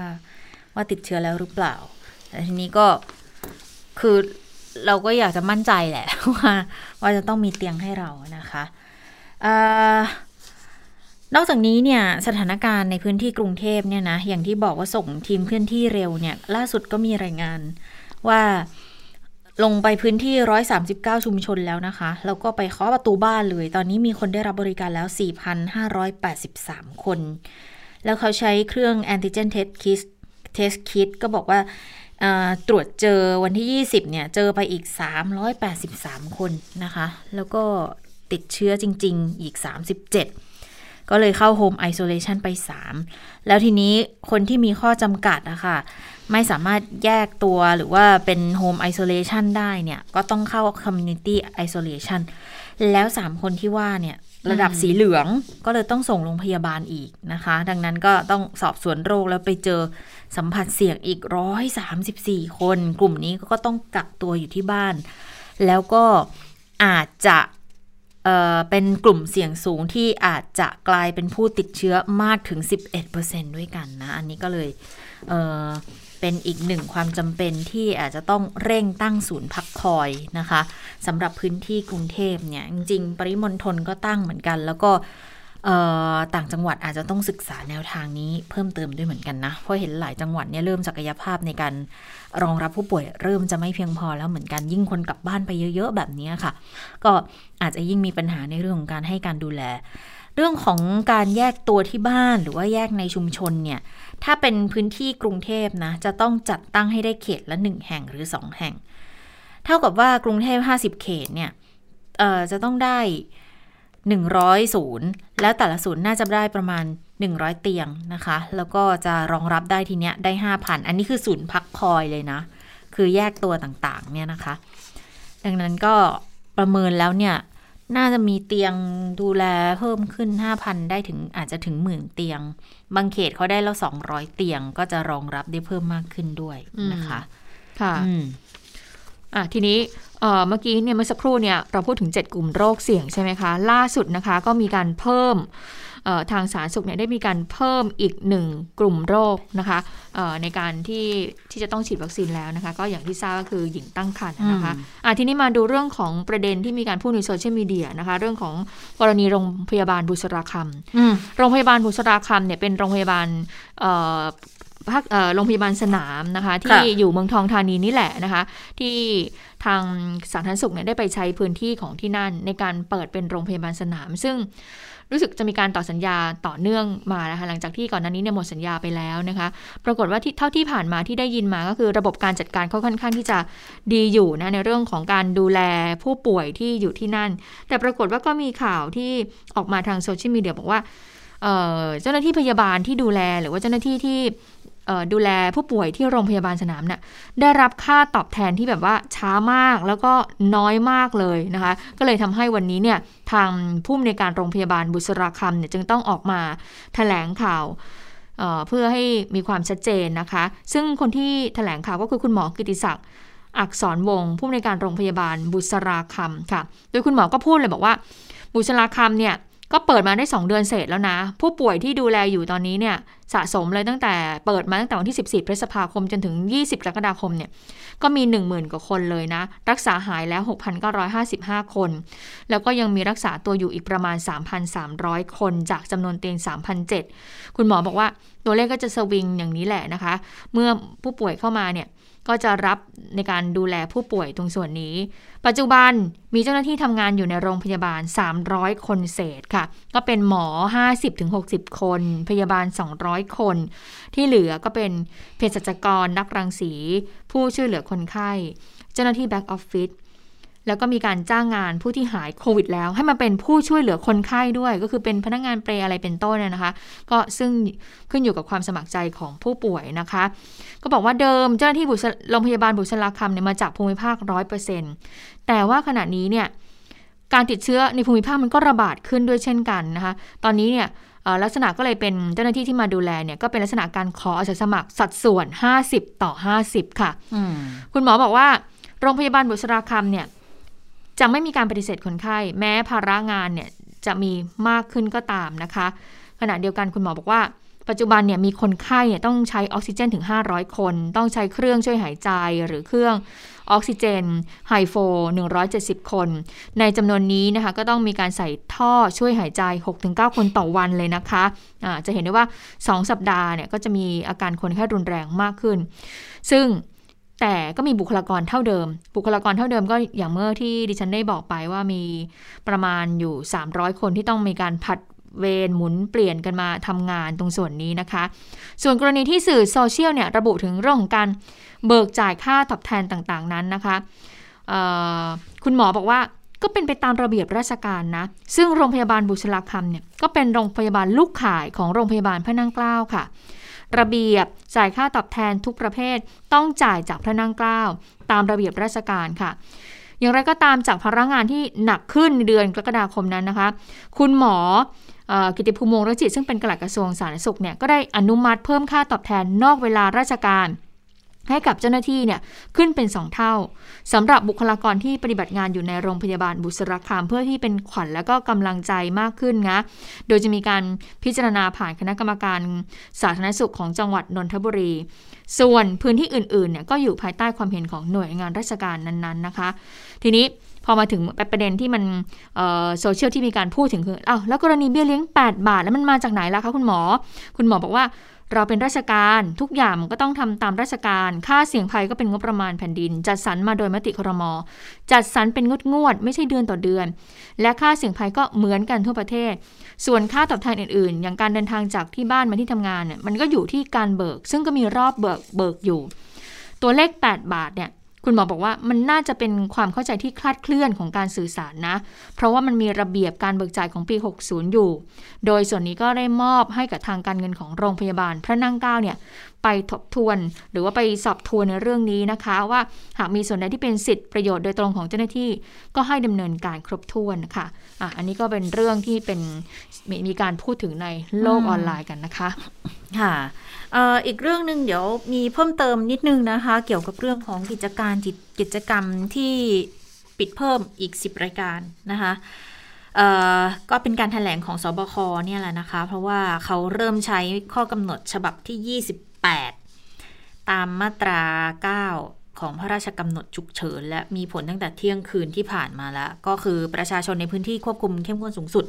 ว่าติดเชื้อแล้วหรือเปล่า แต่ทีนี้ก็คือเราก็อยากจะมั่นใจแหละว่าว่าจะต้องมีเตียงให้เรานะคะอนอกจากนี้เนี่ยสถานการณ์ในพื้นที่กรุงเทพเนี่ยนะอย่างที่บอกว่าส่งทีมเคลื่อนที่เร็วเนี่ยล่าสุดก็มีรายงานว่าลงไปพื้นที่ 139 ชุมชนแล้วนะคะ แล้วก็ไปเคาะประตูบ้านเลย ตอนนี้มีคนได้รับบริการแล้ว 4,583 คน แล้วเขาใช้เครื่องแอนติเจนเทสคิส antigen test kit test kit ก็บอกว่าเอ่อตรวจเจอวันที่ 20 เนี่ย เจอไปอีก 383 คนนะคะ แล้วก็ติดเชื้อจริง ๆ อีก 37 ก็เลยเข้า Home Isolation ไป 3 แล้วทีนี้คนที่มีข้อจำกัดอะค่ะไม่สามารถแยกตัวหรือว่าเป็น Home Isolation ได้เนี่ย ก็ต้องเข้า Community Isolation แล้วสามคนที่ว่าเนี่ย ระดับสีเหลืองก็เลยต้องส่งโรงพยาบาลอีกนะคะ ดังนั้นก็ต้องสอบสวนโรคแล้วไปเจอ สัมผัสเสี่ยงอีกร้อยสามสิบสี่คน กลุ่มนี้ก็ต้องกักตัวอยู่ที่บ้าน แล้วก็อาจจะเเป็นกลุ่มเสี่ยงสูงที่อาจจะกลายเป็นผู้ติดเชื้อมากถึง 11%ด้วยกันนะ อันนี้ก็เลยเเป็นอีกหนึ่งความจำเป็นที่อาจจะต้องเร่งตั้งศูนย์พักคอยนะคะสำหรับพื้นที่กรุงเทพเนี่ย จริงๆ ปริมณฑลก็ตั้งเหมือนกัน แล้วก็ ต่างจังหวัดอาจจะต้องศึกษาแนวทางนี้เพิ่มเติมด้วยเหมือนกันนะ เพราะเห็นหลายจังหวัดเนี่ยเริ่มศักยภาพในการรองรับผู้ป่วยเริ่มจะไม่เพียงพอแล้วเหมือนกันยิ่งคนกลับบ้านไปเยอะๆแบบนี้ค่ะ ก็อาจจะยิ่งมีปัญหาในเรื่องของการให้การดูแล เรื่องของการแยกตัวที่บ้านหรือว่าแยกในชุมชนเนี่ยถ้าเป็นพื้นที่กรุงเทพนะจะต้องจัดตั้งให้ได้เขตละหนึ่งแห่งหรือสองแห่ง เท่ากับว่ากรุงเทพห้าสิบเขตเนี่ยจะต้องได้ หนึ่งร้อยศูนย์แล้วแต่ละศูนย์น่าจะได้ประมาณหนึ่งร้อยเตียงนะคะ แล้วก็จะรองรับได้ทีเนี้ยได้ห้าพันอันนี้คือศูนย์พักคอยเลยนะ คือแยกตัวต่างๆเนี่ยนะคะ ดังนั้นก็ประเมินแล้วเนี่ยน่าจะมีเตียงดูแลเพิ่มขึ้น 5,000 ได้ถึงอาจจะถึงหมื่นเตียง บางเขตเขาได้แล้ว 200 เตียงก็จะรองรับได้เพิ่มมากขึ้นด้วยนะคะ ค่ะ อะทีนี้เมื่อกี้เนี่ยเมื่อสักครู่เนี่ยเราพูดถึง 7 กลุ่มโรคเสี่ยงใช่ไหมคะ ล่าสุดนะคะก็มีการเพิ่มทางสาธารณสุขเนี่ยได้มีการเพิ่มอีกหนึ่งกลุ่มโรคนะคะในการที่ที่จะต้องฉีดวัคซีนแล้วนะคะ ก็อย่างที่ทราบก็คือหญิงตั้งครรภ์นะคะะทีนี้มาดูเรื่องของประเด็นที่มีการพูดในโซเชียลมีเดียนะคะ เรื่องของกรณีโรงพยาบาลบุษราคำโรงพยาบาลบุษราคำเนี่ยเป็นโรงพยาบาล ภาคโรงพยาบาลสนามนะคะ ที่อยู่เมืองทองธานีนี่แหละนะคะ ที่ทางสาธารณสุขเนี่ยได้ไปใช้พื้นที่ของที่นั่น ในการเปิดเป็นโรงพยาบาลสนาม ซึ่งรู้สึกจะมีการต่อสัญญาต่อเนื่องมานะคะหลังจากที่ก่อนหน้านี้เนี่ยหมดสัญญาไปแล้วนะคะ ปรากฏว่าที่เท่าที่ผ่านมาที่ได้ยินมาก็คือระบบการจัดการเขาค่อนข้างที่จะดีอยู่นะในเรื่องของการดูแลผู้ป่วยที่อยู่ที่นั่น แต่ปรากฏว่าก็มีข่าวที่ออกมาทางโซเชียลมีเดียบอกว่าเจ้าหน้าที่พยาบาลที่ดูแลหรือว่าเจ้าหน้าที่ที่ ดูแลผู้ป่วยที่โรงพยาบาลสนามเนะ่ยได้รับค่าตอบแทนที่แบบว่าช้ามากแล้วก็น้อยมากเลยนะคะ ก็เลยทำให้วันนี้เนี่ยทางผู้อำนวยการโรงพยาบาลบุษราคำเนี่ยจึงต้องออกมาแถลงข่าวเเพื่อให้มีความชัดเจนนะคะ ซึ่งคนที่แถลงข่าวก็คือคุณหมอกิติศักดิ์อักษรวงผู้อำนวยการโรงพยาบาลบุษราคำค่ะ โดยคุณหมอก็พูดเลยบอกว่า บุษราคำเนี่ยก็เปิดมาได้ 2 เดือนเศษแล้วนะ ผู้ป่วยที่ดูแลอยู่ตอนนี้เนี่ย สะสมเลยตั้งแต่เปิดมาตั้งแต่วันที่ 14 พฤษภาคมจนถึง 20 กรกฎาคมเนี่ยก็มี 10,000 กว่าคนเลยนะ รักษาหายแล้ว 6,955 คน แล้วก็ยังมีรักษาตัวอยู่อีกประมาณ 3,300 คนจากจำนวนเตียง 3,007 คุณหมอบอกว่าตัวเลขก็จะสวิงอย่างนี้แหละนะคะ เมื่อผู้ป่วยเข้ามาเนี่ย ก็จะรับในการดูแลผู้ป่วยตรงส่วนนี้ ปัจจุบันมีเจ้าหน้าที่ทำงานอยู่ในโรงพยาบาล 300 คนเศษค่ะ ก็เป็นหมอ 50-60 คน พยาบาล 200 คน ที่เหลือก็เป็นเภสัชกรนักรังสี ผู้ช่วยเหลือคนไข้ เจ้าหน้าที่แบ็กออฟฟิศ แล้วก็มีการจ้างงานผู้ที่หายโควิด แล้ว ให้มาเป็นผู้ช่วยเหลือคนไข้ด้วย ก็คือเป็นพนักงานเปรอะไรเป็นต้นนะคะ ก็ซึ่งขึ้นอยู่กับความสมัครใจของผู้ป่วยนะคะ ก็บอกว่าเดิมเจ้าหน้าที่โรงพยาบาลบุษราคำเนี่ยมาจากภูมิภาคร้อยเปอร์เซ็นต์แต่ว่าขณะนี้เนี่ยการติดเชื้อในภูมิภาคมันก็ระบาดขึ้นด้วยเช่นกันนะคะ ตอนนี้เนี่ยลักษณะก็เลยเป็นเจ้าหน้าที่ที่มาดูแลเนี่ยก็เป็นลักษณะการขออาสาสมัครสัดส่วน 50 ต่อ 50 ค่ะ คุณหมอบอกว่าโรงพยาบาลบุษราคำเนี่ย จะไม่มีการปฏิเสธคนไข้แม้ภาระงานเนี่ยจะมีมากขึ้นก็ตามนะคะ ขณะเดียวกันคุณหมอบอกว่า ปัจจุบันเนี่ยมีคนไข้เนี่ยต้องใช้ออกซิเจนถึง 500 คน ต้องใช้เครื่องช่วยหายใจหรือเครื่องออกซิเจนไฮโฟ170 คน ในจำนวนนี้นะคะก็ต้องมีการใส่ท่อช่วยหายใจ 6-9 คนต่อวันเลยนะคะะจะเห็นได้ว่า 2 สัปดาห์เนี่ยก็จะมีอาการคนไข้รุนแรงมากขึ้น ซึ่ง แต่ก็มีบุคลากรเท่าเดิม บุคลากรเท่าเดิมก็อย่างเมื่อที่ดิฉันได้บอกไปว่ามีประมาณอยู่ 300 คนที่ต้องมีการผัดเวรหมุนเปลี่ยนกันมาทำงานตรงส่วนนี้นะคะ ส่วนกรณีที่สื่อโซเชียลเนี่ยระบุถึงเรื่องของการเบิกจ่ายค่าตอบแทนต่างๆนั้นนะคะ คุณหมอบอกว่าก็เป็นไปตามระเบียบราชการนะ ซึ่งโรงพยาบาลบุษราคำเนี่ยก็เป็นโรงพยาบาลลูกข่ายของโรงพยาบาลพระนั่งเกล้าค่ะ ระเบียบจ่ายค่าตอบแทนทุกประเภท ต้องจ่ายจากพระนั่งเกล้าตามระเบียบราชการค่ะ อย่างไรก็ตามจากพลังงานที่หนักขึ้นในเดือนกรกฎาคมนั้นนะคะ คุณหมอกิติภูมิวงรจิตซึ่งเป็นกลัดกระทรวงสาธารณสุขเนี่ยก็ได้อนุมัติเพิ่มค่าตอบแทนนอกเวลาราชการ ให้กับเจ้าหน้าที่เนี่ยขึ้นเป็น 2 เท่าสำหรับบุคลากรที่ปฏิบัติงานอยู่ในโรงพยาบาลบุษราคามเพื่อที่เป็นขวัญและก็กำลังใจมากขึ้นนะโดยจะมีการพิจารณาผ่านคณะกรรมการสาธารณสุขของจังหวัดนนทบุรี ส่วนพื้นที่อื่นๆเนี่ยก็อยู่ภายใต้ความเห็นของหน่วยงานราชการนั้นๆนะคะ ทีนี้พอมาถึงประเด็นที่มันโซเชียลที่มีการพูดถึงคืออ้าวแล้วกรณีเบี้ยเลี้ยง 8 บาท แล้วมันมาจากไหนล่ะคะคุณหมอ คุณหมอบอกว่า เราเป็นราชการทุกอย่างก็ต้องทำตามราชการ ค่าเสี่ยงภัยก็เป็นงบประมาณแผ่นดิน จัดสรรมาโดยมติครม จัดสรรเป็นงดงวด ไม่ใช่เดือนต่อเดือน และค่าเสี่ยงภัยก็เหมือนกันทั่วประเทศ ส่วนค่าตอบแทนอื่นๆ อย่างการเดินทางจากที่บ้านมาที่ทำงานเนี่ยมันก็อยู่ที่การเบิก ซึ่งก็มีรอบเบิกเบิกอยู่ ตัวเลข 8 บาทเนี่ย คุณหมอบอกว่ามันน่าจะเป็นความเข้าใจที่คลาดเคลื่อนของการสื่อสารนะ เพราะว่ามันมีระเบียบการเบิกจ่ายของปี 60 อยู่ โดยส่วนนี้ก็ได้มอบให้กับทางการเงินของโรงพยาบาล พระนั่งเก้าเนี่ยไปทบทวน หรือว่าไปสอบทวนในเรื่องนี้นะคะ ว่าหากมีส่วนใดที่เป็นสิทธิประโยชน์โดยตรงของเจ้าหน้าที่ก็ให้ดำเนินการครบถ้วนค่ะอะ อันนี้ก็เป็นเรื่องที่เป็นมมีการพูดถึงในโลกออนไลน์กันนะคะ ค่ะ อีกเรื่องหนึ่งเดี๋ยวมีเพิ่มเติมนิดนึงนะคะ เกี่ยวกับเรื่องของกิจการกิจกรรมที่ปิดเพิ่มอีก 10 รายการนะคะก็เป็นการถแถลงของสบคเนี่ยแหละนะคะ เพราะว่าเขาเริ่มใช้ข้อกำหนดฉบับที่ 28 ตามมาตรา 9 ของพระราชกำหนดฉุกเฉิน และมีผลตั้งแต่เที่ยงคืนที่ผ่านมาแล้ว ก็คือประชาชนในพื้นที่ควบคุมเข้มข้นสูงสุด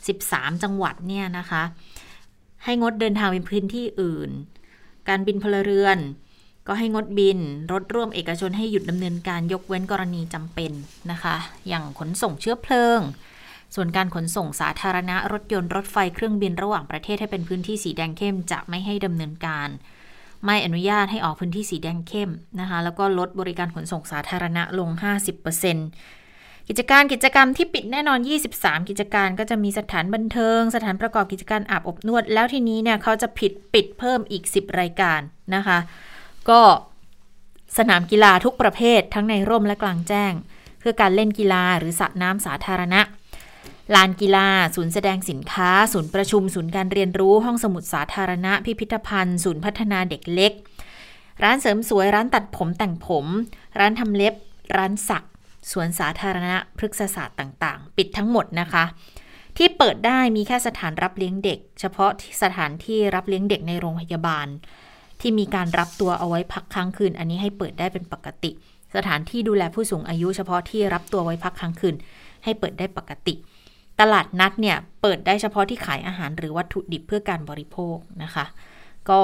13 จังหวัดเนี่ยนะคะ ให้งดเดินทางไปพื้นที่อื่น การบินพลเรือน ก็ให้งดบิน รถร่วมเอกชนให้หยุดดำเนินการยกเว้นกรณีจำเป็นนะคะ อย่างขนส่งเชื้อเพลิง ส่วนการขนส่งสาธารณะรถยนต์รถไฟเครื่องบินระหว่างประเทศให้เป็นพื้นที่สีแดงเข้มจะไม่ให้ดำเนินการไม่อนุญาตให้ออกพื้นที่สีแดงเข้มนะคะ แล้วก็ลดบริการขนส่งสาธารณะลง 50% กิจการกิจกรรมที่ปิดแน่นอน 23 กิจการก็จะมีสถานบันเทิง สถานประกอบกิจการอาบอบนวด แล้วทีนี้เนี่ยเขาจะผิดปิดเพิ่มอีก 10 รายการนะคะ ก็สนามกีฬาทุกประเภททั้งในร่มและกลางแจ้ง เพื่อการเล่นกีฬาหรือสระน้ำสาธารณะลานกีฬา ศูนย์แสดงสินค้า ศูนย์ประชุม ศูนย์การเรียนรู้ ห้องสมุดสาธารณะ พิพิธภัณฑ์ ศูนย์พัฒนาเด็กเล็ก ร้านเสริมสวย ร้านตัดผมแต่งผม ร้านทำเล็บ ร้านสัก สวนสาธารณะพฤกษศาสตร์ต่างๆ ปิดทั้งหมดนะคะ ที่เปิดได้มีแค่สถานรับเลี้ยงเด็ก เฉพาะสถานที่รับเลี้ยงเด็กในโรงพยาบาล ที่มีการรับตัวเอาไว้พักค้างคืน อันนี้ให้เปิดได้เป็นปกติ สถานที่ดูแลผู้สูงอายุ เฉพาะที่รับตัวไว้พักค้างคืน ให้เปิดได้ปกติ ตลาดนัดเนี่ยเปิดได้เฉพาะที่ขายอาหารหรือวัตถุดิบเพื่อการบริโภคนะคะ ก็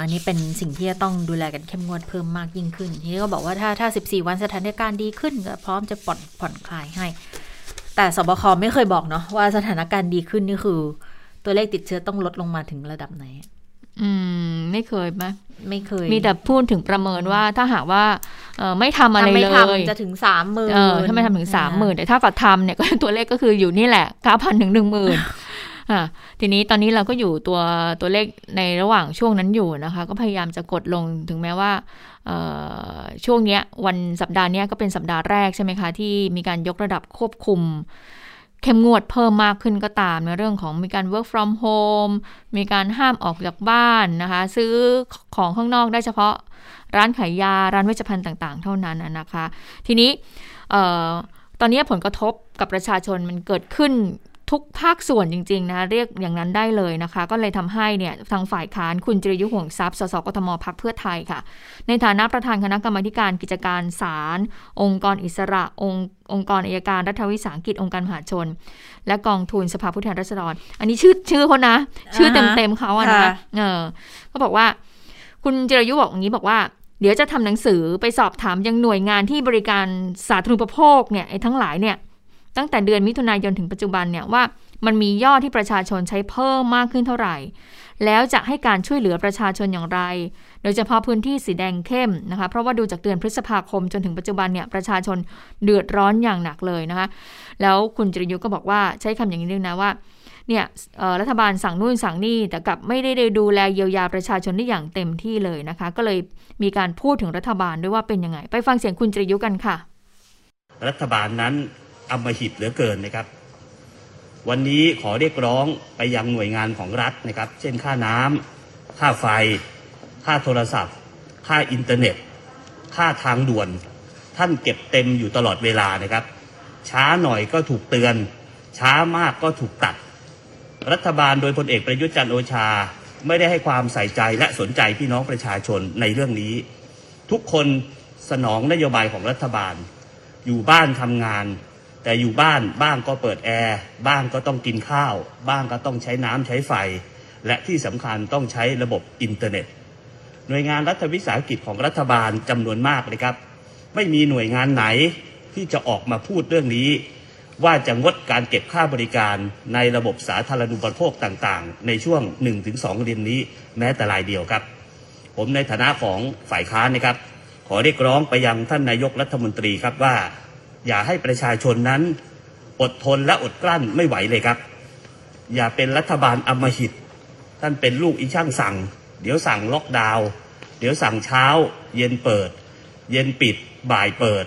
อันนี้เป็นสิ่งที่จะต้องดูแลกันเข้มงวดเพิ่มมากยิ่งขึ้น ทีนี้ก็บอกว่าถ้าถ้า 14 วันสถานการณ์ดีขึ้นก็พร้อมจะผ่อนผ่อนคลายให้ แต่สบคไม่เคยบอกเนาะว่าสถานการณ์ดีขึ้นนี่คือ ตัวเลขติดเชื้อต้องลดลงมาถึงระดับไหน อืม ไม่เคยไหมไม่เคย มีแต่พูดถึงประเมินว่าถ้าหากว่าเออไม่ทำอะไรเลยจะถึงสามหมื่นเออถ้าไม่ทำถึงสามหมื่นแต่ถ้าก็ทำเนี่ยก็ตัวเลขก็คืออยู่นี่แหละเก้าพันถึงหนึ่งหมื่น ทีนี้ตอนนี้เราก็อยู่ตัวตัวเลขในระหว่างช่วงนั้นอยู่นะคะ ก็พยายามจะกดลงถึงแม้ว่าช่วงเนี้ยวันสัปดาห์นี้ก็เป็นสัปดาห์แรกใช่ไหมคะ ที่มีการยกระดับควบคุมเข้มงวดเพิ่มมากขึ้นก็ตามในเรื่องของมีการ work from home มีการห้ามออกจากบ้านนะคะ ซื้อของข้างนอกได้เฉพาะร้านขายยา ร้านเวชภัณฑ์ต่าง ๆ เท่านั้นนะคะ ทีนี้ตอนนี้ผลกระทบกับประชาชนมันเกิดขึ้น ทุกภาคส่วนจริงๆนะเรียกอย่างนั้นได้เลยนะคะ ก็เลยทำให้เนี่ยทางฝ่ายค้านคุณจริยุห่วงทรัพย์สสกทมพักเพื่อไทยค่ะ ในฐานะประธานคณะกรรมาการกิจการศาลองค์กรอิสระ องค์องค์กรอายการรัฐวิสาหกิจองค์การมหาชน และกองทุนสภาผู้แทนราษฎร อันนี้ชื่อชื่อเขานะ ชื่อเต็มๆเขาอะนะเออก็บอกว่า คุณจริยุบอกอย่างนี้บอกว่าเดี๋ยวจะทำหนังสือไปสอบถามยังหน่วยงานที่บริการสาธารณูปโภคเนี่ยไอ้ทั้งหลายเนี่ย ตั้งแต่เดือนมิถุนายนถึงปัจจุบันเนี่ยว่ามันมียอดที่ประชาชนใช้เพิ่มมากขึ้นเท่าไหร่ แล้วจะให้การช่วยเหลือประชาชนอย่างไร โดยเฉพาะพื้นที่สีแดงเข้มนะคะ เพราะว่าดูจากเดือนพฤษภาคมจนถึงปัจจุบันเนี่ยประชาชนเดือดร้อนอย่างหนักเลยนะคะ แล้วคุณจริยุก็บอกว่าใช้คำอย่างนี้ด้วยนะว่าเนี่ยรัฐบาลสั่งนู่นสั่งนี่แต่กลับไม่ได้ดูแลเยียวยาประชาชนได้อย่างเต็มที่เลยนะคะ ก็เลยมีการพูดถึงรัฐบาลด้วยว่าเป็นยังไง ไปฟังเสียงคุณจริยุกันค่ะ รัฐบาลนั้น อำมหิตเหลือเกินนะครับ วันนี้ขอเรียกร้องไปยังหน่วยงานของรัฐนะครับ เช่นค่าน้ำค่าไฟ ค่าโทรศัพท์ ค่าอินเทอร์เน็ต ค่าทางด่วน ท่านเก็บเต็มอยู่ตลอดเวลานะครับ ช้าหน่อยก็ถูกเตือน ช้ามากก็ถูกตัด รัฐบาลโดยพลเอกประยุทธ์จันทร์โอชาไม่ได้ให้ความใส่ใจและสนใจพี่น้องประชาชนในเรื่องนี้ ทุกคนสนองนโยบายของรัฐบาล อยู่บ้านทำงาน แต่อยู่บ้านบ้างก็เปิดแอร์บ้างก็ต้องกินข้าว บ้างก็ต้องใช้น้ำใช้ไฟ และที่สำคัญต้องใช้ระบบอินเทอร์เน็ต หน่วยงานรัฐวิสาหกิจของรัฐบาลจำนวนมากเลยครับ ไม่มีหน่วยงานไหนที่จะออกมาพูดเรื่องนี้ ว่าจะงดการเก็บค่าบริการในระบบสาธารณูปโภคต่างๆ ในช่วง 1-2เดือนนี้แม้แต่รายเดียวครับ ผมในฐานะของฝ่ายค้านนะครับ ขอเรียกร้องไปยังท่านนายกรัฐมนตรีครับว่า อย่าให้ประชาชนนั้น อดทนและอดกลั้นไม่ไหวเลยครับ อย่าเป็นรัฐบาลอำมหิต ท่านเป็นลูกอีช่างสั่ง เดี๋ยวสั่งล็อกดาวน์เดี๋ยวสั่งเช้า เย็นเปิด เย็นปิดบ่ายเปิด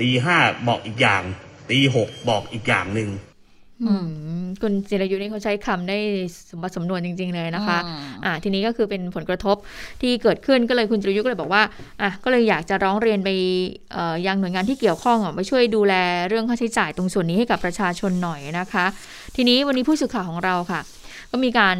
ตีห้าบอกอีกอย่างตีหกบอกอีกอย่างหนึ่ง คุณจิรยุนี่เขาใช้คำได้สมบัติสมนวนจริง ๆ เลยนะคะอืมอ่าทีนี้ก็คือเป็นผลกระทบที่เกิดขึ้นก็เลยคุณจิรยุก็เลยบอกว่าอะก็เลยอยากจะร้องเรียนไปเอ่อยังหน่วยงานที่เกี่ยวข้องอะไปช่วยดูแลเรื่องค่าใช้จ่ายตรงส่วนนี้ให้กับประชาชนหน่อยนะคะ ทีนี้วันนี้ผู้สื่อข่าวของเราค่ะ ก็มีการ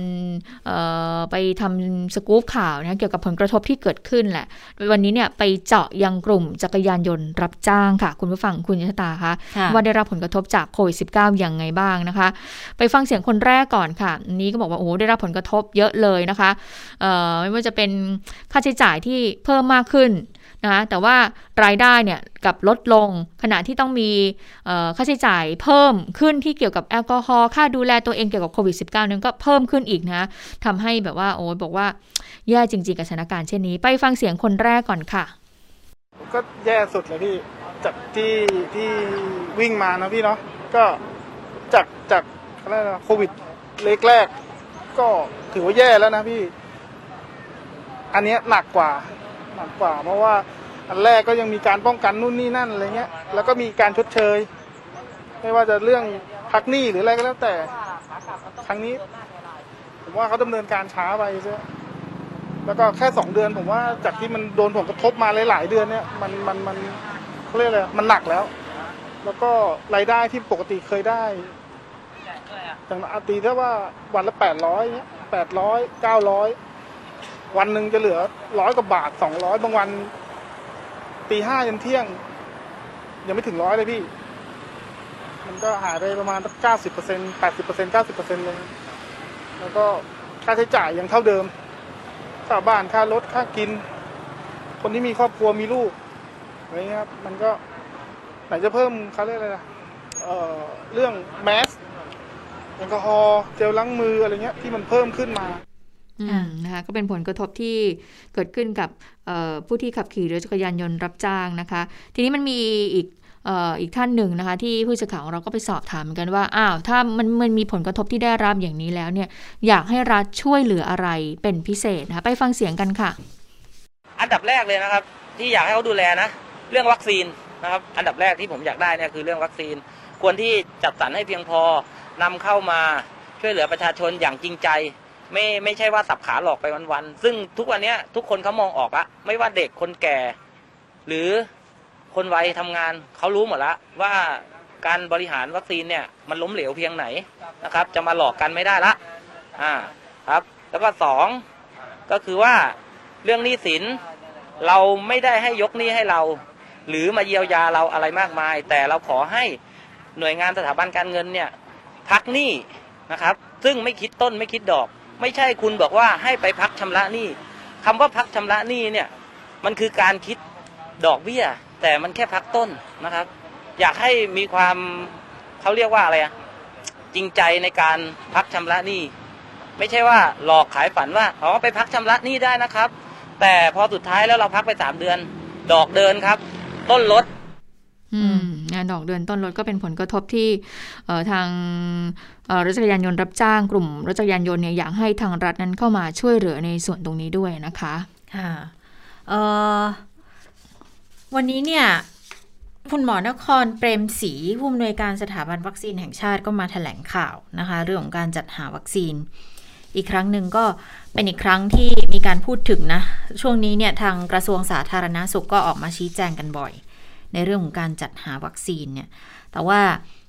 เอ่อไปทำสกู๊ปข่าวนะเกี่ยวกับผลกระทบที่เกิดขึ้นแหละ วันนี้เนี่ยไปเจาะยังกลุ่มจักรยานยนต์รับจ้างค่ะ คุณผู้ฟังคุณยศตาคะค่ะว่าได้รับผลกระทบจากโควิด -19 อย่างไงบ้างนะคะ ไปฟังเสียงคนแรกก่อนค่ะอันนี้ก็บอกว่าโอ้โหได้รับผลกระทบเยอะเลยนะคะเอ่อไม่ว่าจะเป็นค่าใช้จ่ายที่เพิ่มมากขึ้นนะคะแต่ว่ารายได้เนี่ยกับลดลง ขณะที่ต้องมีค่าใช้จ่ายเพิ่มขึ้นที่เกี่ยวกับแอลกอฮอล์ค่าดูแลตัวเองเกี่ยวกับโควิด -19 นั้นก็เพิ่มขึ้นอีกนะทำให้แบบว่าโอ้ยบอกว่าแย่จริง ๆ กับสถานการณ์เช่นนี้ ไปฟังเสียงคนแรกก่อนค่ะ ก็แย่สุดเลยพี่จากที่ที่วิ่งมานะพี่เนาะก็จากจากอะไรนะโควิดเล็กแรก ก็ถือว่าแย่แล้วนะพี่ อันนี้หนักกว่า หนักกว่า เพราะว่าอันแรกก็ยังมีการป้องกันนู่นนี่นั่นอะไรเงี้ย แล้วก็มีการชดเชย ไม่ว่าจะเรื่องพักหนี้หรืออะไรก็แล้วแต่ ครั้งนี้ ผมว่าเขาดำเนินการช้าไปใช่แล้วก็แค่สองเดือนผมว่าจากที่มันโดนผลกระทบมาหลายๆเดือนเนี่ยมันมันมันเขาเรียกอะไรมันหนักแล้ว แล้วก็รายได้ที่ปกติเคยได้อย่างอาตีถ้าว่าวันละแปดร้อยเนี้ยแปดร้อยเก้าร้อย วันหนึ่งจะเหลือร้อยกว่าบาทสองร้อยบางวันตีห้ายันเที่ยง ยังไม่ถึงร้อยเลยพี่ มันก็หายไปประมาณเก้าสิบเปอร์เซ็นต์แปดสิบเปอร์เซ็นต์เก้าสิบเปอร์เซ็นต์เลย แล้วก็ค่าใช้จ่ายยังเท่าเดิม ค่าบ้านค่ารถค่ากิน คนที่มีครอบครัวมีลูกอะไรเงี้ยครับ มันก็ไหนจะเพิ่มเขาเรียกอะไรนะเอ่อเรื่องแมสแอลกอฮอล์เจลล้างมืออะไรเงี้ยที่มันเพิ่มขึ้นมา นะคะก็เป็นผลกระทบที่เกิดขึ้นกับเอ่อผู้ที่ขับขี่รถจักรยานยนต์รับจ้างนะคะ ทีนี้มันมีอีกเอ่ออีกท่านหนึ่งนะคะที่ผู้สื่อข่าวของเราก็ไปสอบถามเหมือนกันว่าอ้าวถ้ามันมันมีผลกระทบที่ได้รับอย่างนี้แล้วเนี่ยอยากให้รัฐช่วยเหลืออะไรเป็นพิเศษนะคะไปฟังเสียงกันค่ะ อันดับแรกเลยนะครับ ที่อยากให้เขาดูแลนะ เรื่องวัคซีนนะครับอันดับแรกที่ผมอยากได้เนี่ยคือเรื่องวัคซีน ควรที่จัดสรรให้เพียงพอนำเข้ามาช่วยเหลือประชาชนอย่างจริงใจ ไม่ไม่ใช่ว่าสับขาหลอกไปวันๆซึ่งทุกวันเนี้ย ทุกคนเขามองออกละไม่ว่าเด็กคนแก่ หรือคนวัยทำงานเขารู้หมดละว่าการบริหารวัคซีนเนี่ยมันล้มเหลวเพียงไหนนะครับ จะมาหลอกกันไม่ได้ละอ่าครับ แล้วก็สองก็คือว่าเรื่องหนี้สินเราไม่ได้ให้ยกหนี้ให้เรา หรือมาเยียวยาเราอะไรมากมาย แต่เราขอให้หน่วยงานสถาบันการเงินเนี่ยพักหนี้นะครับ ซึ่งไม่คิดต้นไม่คิดดอก ไม่ใช่คุณบอกว่าให้ไปพักชำระหนี้คำว่าพักชำระหนี้เนี่ยมันคือการคิดดอกเบี้ย แต่มันแค่พักต้นนะครับ อยากให้มีความเขาเรียกว่าอะไรอะจริงใจในการพักชำระหนี้ไม่ใช่ว่าหลอกขายฝันว่าอ๋อไปพักชำระหนี้ได้นะครับ แต่พอสุดท้ายแล้วเราพักไปสามเดือน ดอกเดินครับ ต้นลดอืมนดอกเดือนต้นรถก็เป็นผลกระทบที่ทาง รถจักรยานยนต์รับจ้างกลุ่มรถจักรยานยนต์เนี่ยอยากให้ทางรัฐนั้นเข้ามาช่วยเหลือในส่วนตรงนี้ด้วยนะคะค่ะวันนี้เนี่ยคุณหมอนครเปรมศรีผู้อำนวยการสถาบันวัคซีนแห่งชาติก็มาถแถลงข่าวนะคะ เรื่องของการจัดหาวัคซีน อีกครั้งหนึ่งก็เป็นอีกครั้งที่มีการพูดถึงนะ ช่วงนี้เนี่ยทางกระทรวงสาธารณาสุขก็ออกมาชี้แจงกันบ่อย ในเรื่องของการจัดหาวัคซีนเนี่ยแต่ว่า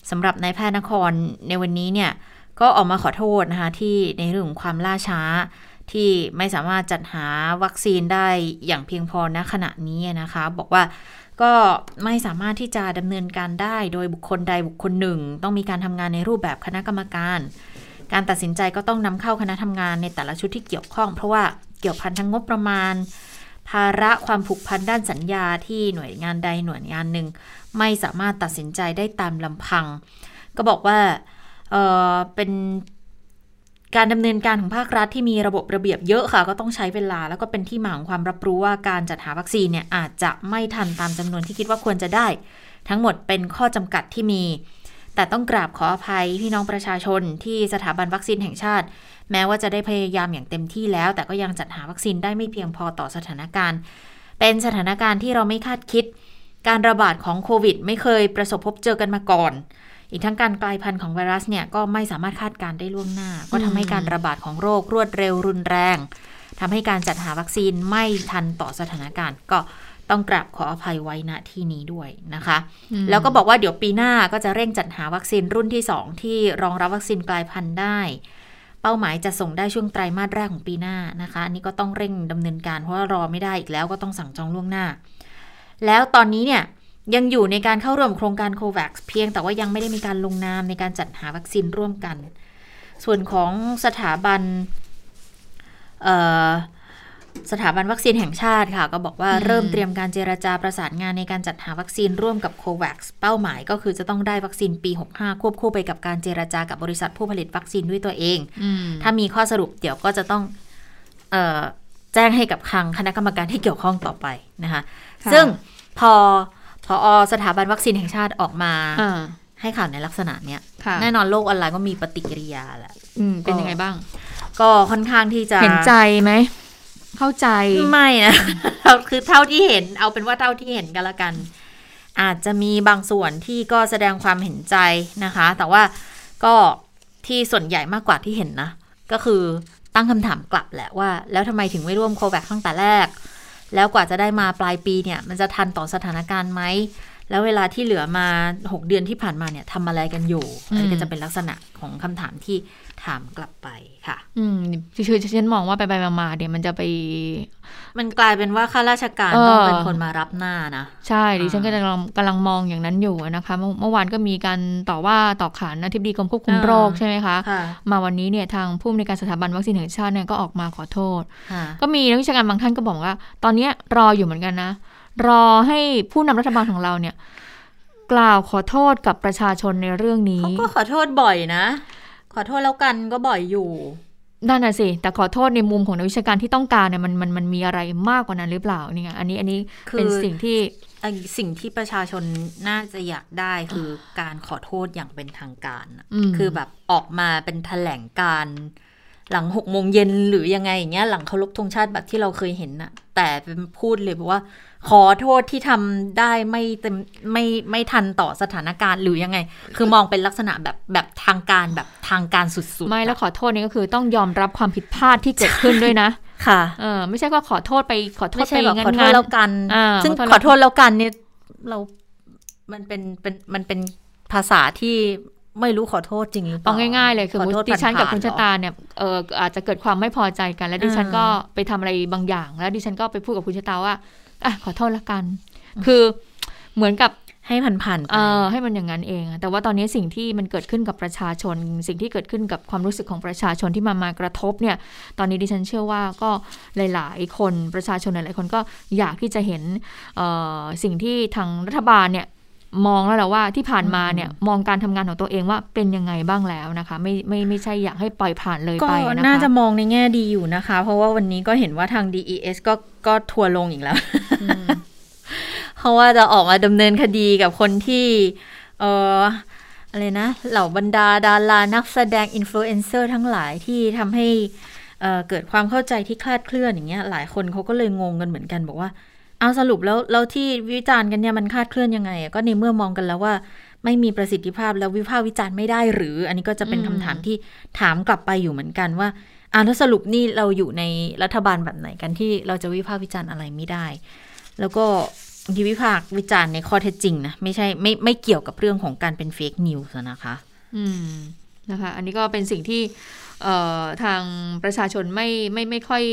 สำหรับนายแพทย์นครในวันนี้เนี่ยก็ออกมาขอโทษนะคะที่ในเรื่องของความล่าช้าที่ไม่สามารถจัดหาวัคซีนได้อย่างเพียงพอณขณะนี้นะคะ บอกว่าก็ไม่สามารถที่จะดำเนินการได้โดยบุคคลใดบุคคลหนึ่ง ต้องมีการทำงานในรูปแบบคณะกรรมการ การตัดสินใจก็ต้องนำเข้าคณะทำงานในแต่ละชุดที่เกี่ยวข้อง เพราะว่าเกี่ยวพันทั้งงบประมาณ ภาระความผูกพันด้านสัญญาที่หน่วยงานใดหน่วยงานหนึ่ง ไม่สามารถตัดสินใจได้ตามลำพัง ก็บอกว่าเเป็นการดำเนินการของภาครัฐที่มีระบบระเบียบเยอะค่ะ ก็ต้องใช้เวลา แล้วก็เป็นที่มาของความรับรู้ว่าการจัดหาวัคซีนเนี่ยอาจจะไม่ทันตามจำนวนที่คิดว่าควรจะได้ ทั้งหมดเป็นข้อจำกัดที่มี แต่ต้องกราบขออภัยพี่น้องประชาชนที่สถาบันวัคซีนแห่งชาติ แม้ว่าจะได้พยายามอย่างเต็มที่แล้ว แต่ก็ยังจัดหาวัคซีนได้ไม่เพียงพอต่อสถานการณ์ เป็นสถานการณ์ที่เราไม่คาดคิด การระบาดของโควิด ไม่เคยประสบพบเจอกันมาก่อน อีกทั้งการกลายพันธุ์ของไวรัสเนี่ยก็ไม่สามารถคาดการได้ล่วงหน้า ก็ทำให้การระบาดของโรครวดเร็วรุนแรงทำให้การจัดหาวัคซีนไม่ทันต่อสถานการณ์ ก็ต้องกราบขออภัยไว้ณที่นี้ด้วยนะคะ แล้วก็บอกว่าเดี๋ยวปีหน้าก็จะเร่งจัดหาวัคซีนรุ่นที่ 2 ที่รองรับวัคซีนกลายพันธุ์ได้เป้าหมายจะส่งได้ช่วงไตรมาสแรกของปีหน้านะคะ อันนี้ก็ต้องเร่งดำเนินการเพราะว่ารอไม่ได้อีกแล้วก็ต้องสั่งจองล่วงหน้า แล้วตอนนี้เนี่ยยังอยู่ในการเข้าร่วมโครงการโควัคเพียงแต่ว่ายังไม่ได้มีการลงนามในการจัดหาวัคซีนร่วมกัน ส่วนของสถาบันสถาบันวัคซีนแห่งชาติค่ะ ก็บอกว่าเริ่มเตรียมการเจราจาประสานงานในการจัดหาวัคซีนร่วมกับโควัคเป้าหมายก็คือจะต้องได้วัคซีนปี 65 ควบคู่ไปกับการเจราจากับบริษัทผู้ผลิตวัคซีนด้วยตัวเองถ้ามีข้อสรุปเดี๋ยวก็จะต้องออแจ้งให้กับคลังคณะกรรมการที่เกี่ยวข้องต่อไปนะคะซึ่ง พอพอสถาบันวัคซีนแห่งชาติออกมาให้ข่าวในลักษณะเนี้ยแน่นอนโลกออนไลน์ก็มีปฏิกิริยาแหละเป็นยังไงบ้าง ก็ค่อนข้างที่จะเห็นใจไหมเข้าใจไม่นะคือเท่าที่เห็นเอาเป็นว่าเท่าที่เห็นกันละกัน อาจจะมีบางส่วนที่ก็แสดงความเห็นใจนะคะ แต่ว่าก็ที่ส่วนใหญ่มากกว่าที่เห็นนะ ก็คือตั้งคำถามกลับแหละว่า แล้วทำไมถึงไม่ร่วมโควิดตั้งแต่แรก แล้วกว่าจะได้มาปลายปีเนี่ย มันจะทันต่อสถานการณ์ไหม แล้วเวลาที่เหลือมา 6 เดือนที่ผ่านมาเนี่ยทำอะไรกันอยู่อันนี้ก็จะเป็นลักษณะของคำถามที่ ถามกลับไปค่ะ อืมคือฉันมองว่าไปไปมาๆเนี่ยมันจะไป มันกลายเป็นว่าข้าราชการต้องเป็นคนมารับหน้านะ ใช่ดิฉันก็กำลังกำลังมองอย่างนั้นอยู่นะคะ เมื่อวานก็มีการต่อว่าต่อขานอธิบดีกรมควบคุมโรคใช่ไหมคะ มาวันนี้เนี่ยทางผู้ในการสถาบันวัคซีนแห่งชาติเนี่ยก็ออกมาขอโทษ ก็มีนักวิชาการบางท่านก็บอกว่า ตอนนี้รออยู่เหมือนกันนะ รอให้ผู้นำรัฐบาลของเราเนี่ย กล่าวขอโทษกับประชาชนในเรื่องนี้เขาก็ขอโทษบ่อยนะ ขอโทษแล้วกันก็บ่อยอยู่นั่นน่ะสิแต่ขอโทษในมุมของนักวิชาการที่ต้องการเนี่ยมันมันมันมีอะไรมากกว่านั้นหรือเปล่าเนี่ยอันนี้อันนี้เป็นสิ่งที่สิ่งที่ประชาชนน่าจะอยากได้คือการขอโทษอย่างเป็นทางการคือแบบออกมาเป็นแถลงการหลังหกโมงเย็นหรือยังไงอย่างเงี้ยหลังเคารพธงชาติแบบที่เราเคยเห็นน่ะ แต่เป็นพูดเลยบอกว่า ขอโทษที่ทำได้ไม่เต็มไม่ไม่ทันต่อสถานการณ์หรือยังไง คือมองเป็นลักษณะแบบแบบทางการแบบทางการสุดๆ ไม่แล้วขอโทษนี่ก็คือต้องยอมรับความผิดพลาดที่เกิดขึ้นด้วยนะ ค่ะ เออไม่ใช่ว่าขอโทษไปขอโทษไปงั้นขอโทษแล้วกัน ซึ่งขอโทษแล้วกันเนี่ยเรา มันเป็นเป็นมันเป็นภาษาที่ไม่รู้ขอโทษจริงหรือเปล่าเอาง่ายๆเลยคือดิฉันกับคุณชะตาเนี่ยเอออาจจะเกิดความไม่พอใจกัน แล้วดิฉันก็ไปทำอะไรบางอย่าง แล้วดิฉันก็ไปพูดกับคุณชะตาว่า อะขอโทษละกัน คือเหมือนกับให้ผ่านๆเออให้มันอย่างนั้นเอง แต่ว่าตอนนี้สิ่งที่มันเกิดขึ้นกับประชาชน สิ่งที่เกิดขึ้นกับความรู้สึกของประชาชนที่มามากระทบเนี่ย ตอนนี้ดิฉันเชื่อว่าก็หลาย ๆ คนประชาชนหลาย ๆ คนก็อยากที่จะเห็นสิ่งที่ทางรัฐบาลเนี่ย มองแล้วแหละว่าที่ผ่านมาเนี่ยมองการทำงานของตัวเองว่าเป็นยังไงบ้างแล้วนะคะ ไม่ไม่ไม่ใช่อยากให้ปล่อยผ่านเลยไปนะคะน่าจะมองในแง่ดีอยู่นะคะ เพราะว่าวันนี้ก็เห็นว่าทาง DES ก็ก็ทัวลงอีกแล้วขเพราะว่าจะออกมาดำเนินคดีกับคนที่ เอออะไรนะ เหล่าบรรดาดารานักแสดงอินฟลูเอนเซอร์ทั้งหลายที่ทำให้เเกิดความเข้าใจที่คลาดเคลื่อนอย่างเงี้ย หลายคนเขาก็เลยงงกันเหมือนกันบอกว่า เอาสรุปแล้วแล้วที่วิจารณ์กันเนี่ยมันคลาดเคลื่อนยังไงก็ในเมื่อมองกันแล้วว่า ไม่มีประสิทธิภาพแล้ววิพากษ์วิจารณ์ไม่ได้หรือ อันนี้ก็จะเป็นคำถามที่ถามกลับไปอยู่เหมือนกันว่าอ่าแล้วสรุปนี่เราอยู่ในรัฐบาลแบบไหนกันที่เราจะวิพากษ์วิจารณ์อะไรไม่ได้ แล้วก็ที่วิพากษ์วิจารณ์ในข้อเท็จจริงนะไม่ใช่ไม่ไม่เกี่ยวกับเรื่องของการเป็น fake news นะคะ อืมนะคะ อันนี้ก็เป็นสิ่งที่ ทางประชาชนไม่ไม่ไม่ค่อย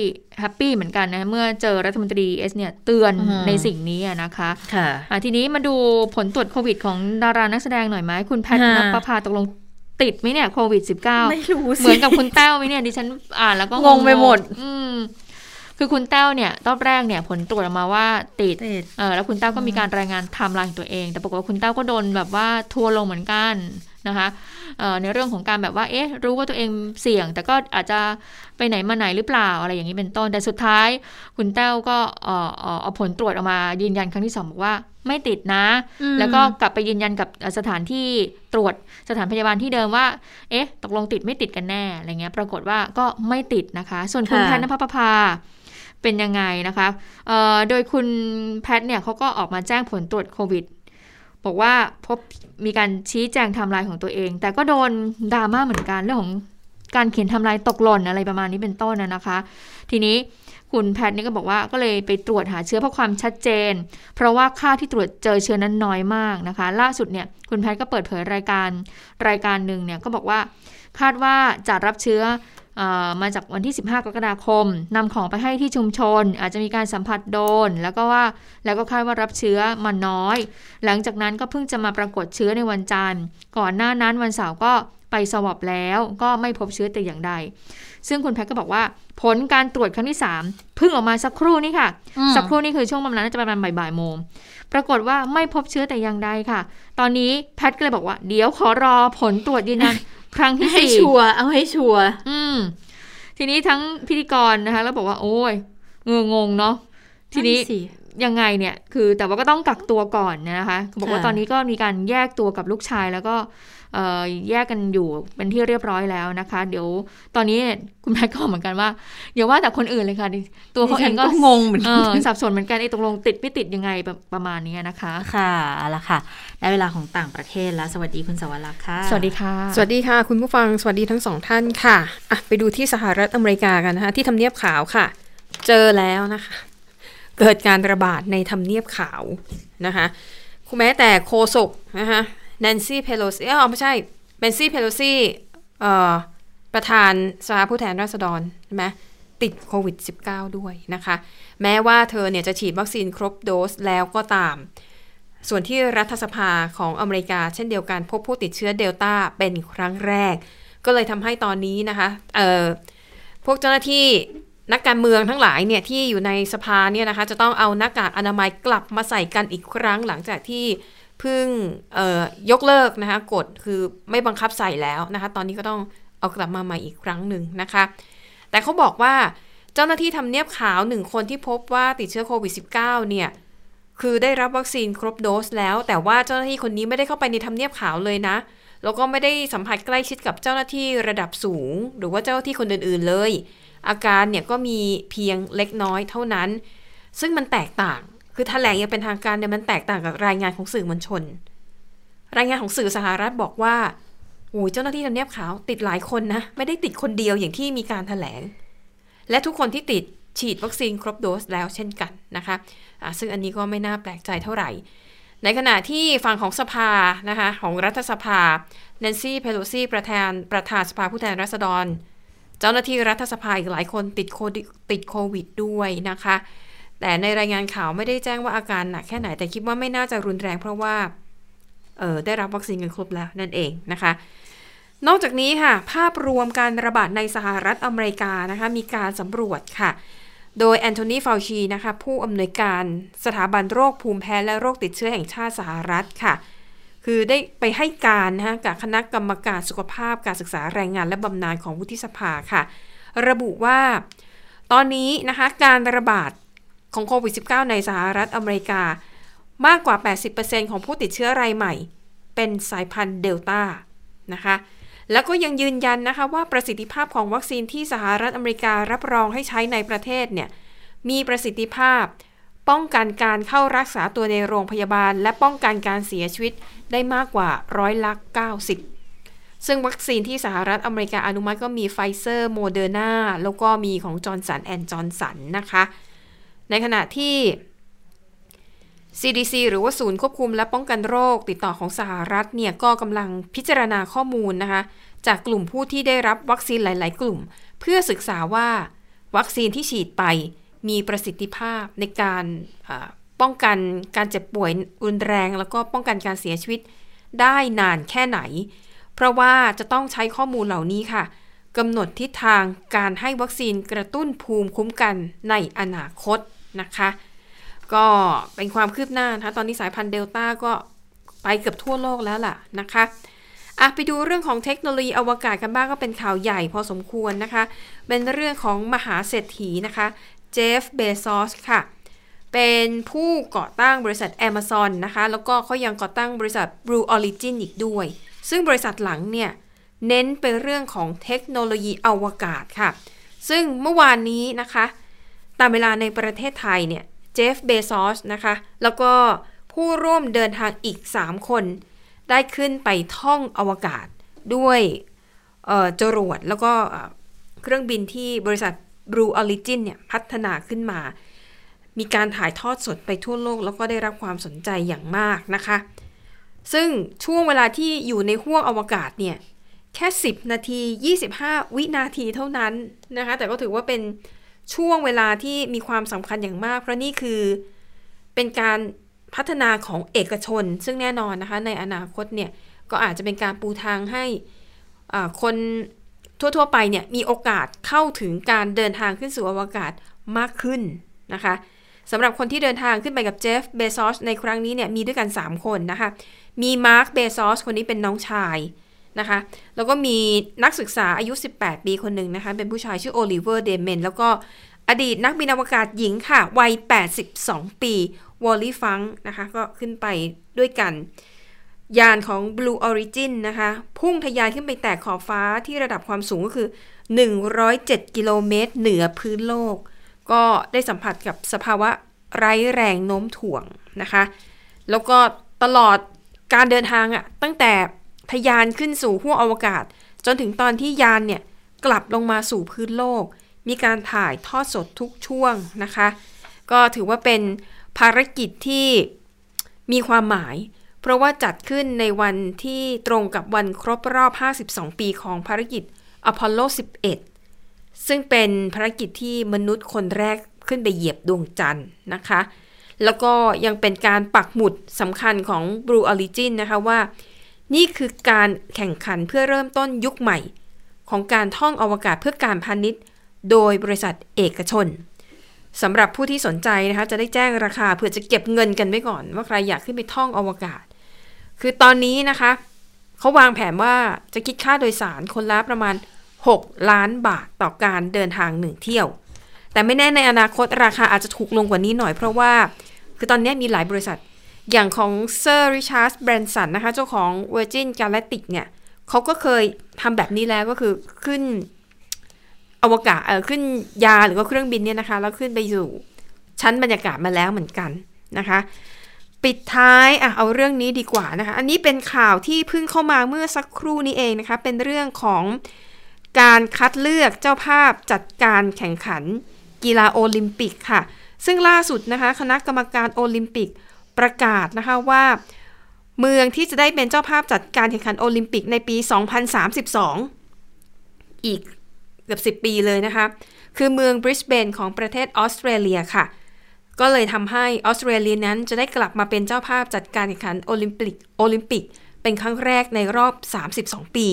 happy เหมือนกันนะ เมื่อเจอรัฐมนตรีดีอีเอสเนี่ยเตือนในสิ่งนี้นะคะค่ะทีนี้มาดูผลตรวจโควิดของดารานักแสดงหน่อยไหมคุณแพทย์นภพาตกลงติดไหมเนี่ยโควิด -19 ไม่รู้เหมือนกับคุณแต้วไหมเนี่ยดิฉันอ่านแล้วก็งงไปหมด อืมคือคุณแต้วเนี่ยรอบแรกเนี่ยผลตรวจออกมาว่าติดเออแล้วคุณแต้วก็มีการรายงานไทม์ไลน์ตัวเอง แต่ปรากฏว่าคุณแต้วก็โดนแบบว่าทัวร์ลงเหมือนกัน นะคะในเรื่องของการแบบว่าเอ๊ะรู้ว่าตัวเองเสี่ยง แต่ก็อาจจะไปไหนมาไหนหรือเปล่าอะไรอย่างนี้เป็นต้น แต่สุดท้ายคุณแต้วก็เอาผลตรวจออกมายืนยันครั้งที่สองบอกว่าไม่ติดนะ แล้วก็กลับไปยืนยันกับสถานที่ตรวจสถานพยาบาลที่เดิมว่า เอ๊ะ ตกลงติดไม่ติดกันแน่อะไรเงี้ย ปรากฏว่าก็ไม่ติดนะคะ ส่วนคุณแพทย์นภพาเป็นยังไงนะคะโดยคุณแพทย์เนี่ยเขาก็ออกมาแจ้งผลตรวจโควิด บอกว่าพบ มีการชี้แจงทำลายของตัวเอง แต่ก็โดนดราม่าเหมือนกันเรื่องของการเขียนทำลายตกหล่นอะไรประมาณนี้เป็นต้นนะคะ ทีนี้คุณแพทย์นี่ก็บอกว่าก็เลยไปตรวจหาเชื้อเพื่อความชัดเจน เพราะว่าค่าที่ตรวจเจอเชื้อนั้นน้อยมากนะคะ ล่าสุดเนี่ยคุณแพทย์ก็เปิดเผยรายการรายการหนึ่งเนี่ยก็บอกว่าคาดว่าจะรับเชื้อ มาจากวันที่ 15 กรกฎาคมนำของไปให้ที่ชุมชน อาจจะมีการสัมผัสโดน แล้วก็ว่าแล้วก็คาดว่ารับเชื้อมาน้อย หลังจากนั้นก็เพิ่งจะมาปรากฏเชื้อในวันจันทร์ ก่อนหน้านั้นวันเสาร์ก็ไปสวอปแล้วก็ไม่พบเชื้อแต่อย่างใด ซึ่งคุณแพทก็บอกว่า ผลการตรวจครั้งที่ 3 เพิ่งออกมาสักครู่นี้ค่ะ สักครู่นี้คือช่วงประมาณน่าจะประมาณบ่ายๆโมง ปรากฏว่าไม่พบเชื้อแต่อย่างใดค่ะ ตอนนี้แพทก็เลยบอกว่า เดี๋ยวขอรอผลตรวจยืนยัน ครั้งที่สี่ชัวร์เอาให้ชัวร์อืมทีนี้ทั้งพิธีกรนะคะ แล้วบอกว่า โอ้ยเงงงเนาะทีนี้ ยังไงเนี่ย คือแต่ว่าก็ต้องกักตัวก่อนนะคะบอกว่าตอนนี้ก็มีการแยกตัวกับลูกชายแล้วก็แยกกันอยู่เป็นที่เรียบร้อยแล้วนะคะ เดี๋ยวตอนนี้คุณแม่ก็เหมือนกันว่าอย่าว่าแต่คนอื่นเลยค่ะ ตัวเขาเองก็งงเหมือนกันสับสนเหมือนกันไอ้ตกลงติดไม่ติดยังไงประมาณนี้นะคะ ค่ะเอาละค่ะ ได้เวลาของต่างประเทศแล้ว สวัสดีคุณสวรักษ์ค่ะ สวัสดีค่ะ สวัสดีค่ะ คุณผู้ฟังสวัสดีทั้งสองท่านค่ะอะ ไปดูที่สหรัฐอเมริกากันนะคะที่ทำเนียบขาวค่ะ เจอแล้วนะคะ เกิดการระบาดในทำเนียบขาวนะคะคุณแม้แต่โคศกนะคะแนนซี่เพโลซีอ๋อไม่ใช่เบนซี่เพโลซี่ประธานสภาผู้แทนราษฎรใช่ไหมติดโควิด -19 ด้วยนะคะ แม้ว่าเธอเนี่ยจะฉีดวัคซีนครบโดสแล้วก็ตาม ส่วนที่รัฐสภาของอเมริกาเช่นเดียวกันพบผู้ติดเชื้อเดลต้าเป็นครั้งแรก ก็เลยทำให้ตอนนี้นะคะพวกเจ้าหน้าที่ นักการเมืองทั้งหลายเนี่ยที่อยู่ในสภาเนี่ยนะคะจะต้องเอาหน้ากากอนามัยกลับมาใส่กันอีกครั้งหลังจากที่เพิ่งยกเลิกนะคะกฎคือไม่บังคับใส่แล้วนะคะ ตอนนี้ก็ต้องเอากลับมาใหม่อีกครั้งหนึ่งนะคะ แต่เขาบอกว่าเจ้าหน้าที่ทำเนียบขาวหนึ่งคนที่พบว่าติดเชื้อโควิด -19 เนี่ยคือได้รับวัคซีนครบโดสแล้ว แต่ว่าเจ้าหน้าที่คนนี้ไม่ได้เข้าไปในทำเนียบขาวเลยนะ แล้วก็ไม่ได้สัมผัสใกล้ชิดกับเจ้าหน้าที่ระดับสูง หรือว่าเจ้าหน้าที่คนอื่นๆเลย อาการเนี่ยก็มีเพียงเล็กน้อยเท่านั้น ซึ่งมันแตกต่าง คือแถลงยังเป็นทางการเนี่ยมันแตกต่างกับรายงานของสื่อมวลชน รายงานของสื่อสหรัฐบอกว่าโอ้ยเจ้าหน้าที่ทำเนียบขาวติดหลายคนนะ ไม่ได้ติดคนเดียวอย่างที่มีการถแถลง และทุกคนที่ติดฉีดวัคซีนครบโดสแล้วเช่นกันนะคะะซึ่งอันนี้ก็ไม่น่าแปลกใจเท่าไหร่ ในขณะที่ฝั่งของสภานะคะของรัฐสภาแนนซี่เพโลซีประธานประธานสภาผู้แทนราษฎร เจ้าหน้าที่รัฐสภาอีกหลายคนติดโคติดโควิดด้วยนะคะ แต่ในรายงานข่าวไม่ได้แจ้งว่าอาการหนักแค่ไหน แต่คิดว่าไม่น่าจะรุนแรงเพราะว่าเออได้รับวัคซีนกันครบแล้วนั่นเองนะคะ นอกจากนี้ค่ะ ภาพรวมการระบาดในสหรัฐอเมริกานะคะ มีการสำรวจค่ะ โดยแอนโทนี ฟาวชี นะคะ ผู้อำนวยการสถาบันโรคภูมิแพ้และโรคติดเชื้อแห่งชาติสหรัฐค่ะ คือได้ไปให้การนะคะกับคณะกรรมการสุขภาพการศึกษาแรงงานและบำนาญของวุฒิสภาค่ะ ระบุว่า ตอนนี้นะคะการระบาดของโควิด -19 ในสหรัฐอเมริกามากกว่า 80%ของผู้ติดเชื้อรายใหม่ เป็นสายพันธุ์เดลต้านะคะ แล้วก็ยังยืนยันนะคะว่าประสิทธิภาพของวัคซีนที่สหรัฐอเมริการับรองให้ใช้ในประเทศเนี่ยมีประสิทธิภาพ ป้องกันการเข้ารักษาตัวในโรงพยาบาล และป้องกันการเสียชีวิตได้มากกว่าร้อยละ90 ซึ่งวัคซีนที่สหรัฐอเมริกาอนุมัติก็มีไฟเซอร์โมเดอร์นาแล้วก็มีของจอห์นสันแอนด์จอห์นสันนะคะ ในขณะที่ CDC หรือว่าศูนย์ควบคุมและป้องกันโรคติดต่อของสหรัฐเนี่ยก็กำลังพิจารณาข้อมูลนะคะ จากกลุ่มผู้ที่ได้รับวัคซีนหลาย ๆ กลุ่ม เพื่อศึกษาว่าวัคซีนที่ฉีดไป มีประสิทธิภาพในการป้องกันการเจ็บป่วยรุนแรง แล้วก็ป้องกันการเสียชีวิตได้นานแค่ไหน เพราะว่าจะต้องใช้ข้อมูลเหล่านี้ค่ะกำหนดทิศทางการให้วัคซีนกระตุ้นภูมิคุ้มกันในอนาคตนะคะ ก็เป็นความคืบหน้านะคะตอนนี้สายพันธุ์เดลต้าก็ไปเกือบทั่วโลกแล้วล่ะนะคะอะไปดูเรื่องของเทคโนโลยีอวกาศกันบ้างก็เป็นข่าวใหญ่พอสมควรนะคะ เป็นเรื่องของมหาเศรษฐีนะคะ เจฟ เบซอสค่ะ เป็นผู้ก่อตั้งบริษัท Amazon นะคะ แล้วก็เขายังก่อตั้งบริษัท Blue Origin อีกด้วย ซึ่งบริษัทหลังเนี่ย เน้นไปเรื่องของเทคโนโลยีอวกาศค่ะ ซึ่งเมื่อวานนี้นะคะ ตามเวลาในประเทศไทยเนี่ย เจฟ เบซอสนะคะ แล้วก็ผู้ร่วมเดินทางอีก 3 คน ได้ขึ้นไปท่องอวกาศด้วยจรวดแล้วก็เครื่องบินที่บริษัท Blue Origin เนี่ยพัฒนาขึ้นมา มีการถ่ายทอดสดไปทั่วโลก แล้วก็ได้รับความสนใจอย่างมากนะคะ ซึ่งช่วงเวลาที่อยู่ในห้วงอวกาศเนี่ยแค่ 10 นาที 25 วินาทีเท่านั้นนะคะ แต่ก็ถือว่าเป็นช่วงเวลาที่มีความสำคัญอย่างมาก เพราะนี่คือเป็นการพัฒนาของเอกชน ซึ่งแน่นอนนะคะ ในอนาคตเนี่ย ก็อาจจะเป็นการปูทางให้คน ทั่ว ๆ ไปเนี่ยมีโอกาสเข้าถึงการเดินทางขึ้นสู่อวกาศมากขึ้นนะคะสำหรับคนที่เดินทางขึ้นไปกับเจฟ เบซอสในครั้งนี้เนี่ยมีด้วยกัน 3 คนนะคะ มีมาร์ค เบซอสคนนี้เป็นน้องชายนะคะ แล้วก็มีนักศึกษาอายุ 18 ปีคนหนึ่งนะคะ เป็นผู้ชายชื่อโอลิเวอร์ เดเมน แล้วก็อดีตนักบินอวกาศหญิงค่ะ วัย 82 ปี วอลลี่ฟังก์นะคะ ก็ขึ้นไปด้วยกัน ยานของ Blue Origin นะคะ พุ่งทะยานขึ้นไปแตะขอบฟ้าที่ระดับความสูงก็คือ 107 กิโลเมตร เหนือพื้นโลก ก็ได้สัมผัสกับสภาวะไร้แรงโน้มถ่วงนะคะ แล้วก็ตลอดการเดินทางอะตั้งแต่ทะยานขึ้นสู่ห้วงอวกาศ จนถึงตอนที่ยานเนี่ย กลับลงมาสู่พื้นโลก มีการถ่ายทอดสดทุกช่วงนะคะ ก็ถือว่าเป็นภารกิจที่มีความหมาย เพราะว่าจัดขึ้นในวันที่ตรงกับวันครบรอบ 52 ปีของภารกิจอพอลโล 11 ซึ่งเป็นภารกิจที่มนุษย์คนแรกขึ้นไปเหยียบดวงจันทร์นะคะ แล้วก็ยังเป็นการปักหมุดสำคัญของ Blue Origin นะคะว่า นี่คือการแข่งขันเพื่อเริ่มต้นยุคใหม่ ของการท่องอวกาศเพื่อการพาณิชย์ โดยบริษัทเอกชนสำหรับผู้ที่สนใจนะคะจะได้แจ้งราคาเพื่อจะเก็บเงินกันไว้ก่อน ว่าใครอยากขึ้นไปท่องอวกาศ คือตอนนี้นะคะเขาวางแผนว่าจะคิดค่าโดยสารคนละประมาณ 6 ล้านบาทต่อการเดินทางหนึ่งเที่ยว แต่ไม่แน่ในอนาคตราคาอาจจะถูกลงกว่านี้หน่อยเพราะว่า คือตอนนี้มีหลายบริษัทอย่างของเซอร์ริชาร์ดแบรนสันนะคะ เจ้าของ Virgin Galactic เนี่ยเขาก็เคยทำแบบนี้แล้วก็คือขึ้นอวกาศเออขึ้นยาหรือว่าเครื่องบินเนี่ยนะคะ แล้วขึ้นไปอยู่ชั้นบรรยากาศมาแล้วเหมือนกันนะคะ ปิดท้ายอะเอาเรื่องนี้ดีกว่านะคะ อันนี้เป็นข่าวที่เพิ่งเข้ามาเมื่อสักครู่นี้เองนะคะ เป็นเรื่องของการคัดเลือกเจ้าภาพจัดการแข่งขันกีฬาโอลิมปิกค่ะ ซึ่งล่าสุดนะคะ คณะกรรมการโอลิมปิกประกาศนะคะว่า เมืองที่จะได้เป็นเจ้าภาพจัดการแข่งขันโอลิมปิกในปี 2032 อีกเกือบ 10 ปีเลยนะคะ คือเมืองบริสเบนของประเทศออสเตรเลียค่ะ ก็เลยทำให้ออสเตรเลียนั้นจะได้กลับมาเป็นเจ้าภาพจัดการแข่งขันโอลิมปิกโอลิมปิก เป็นครั้งแรกในรอบ 32 ปี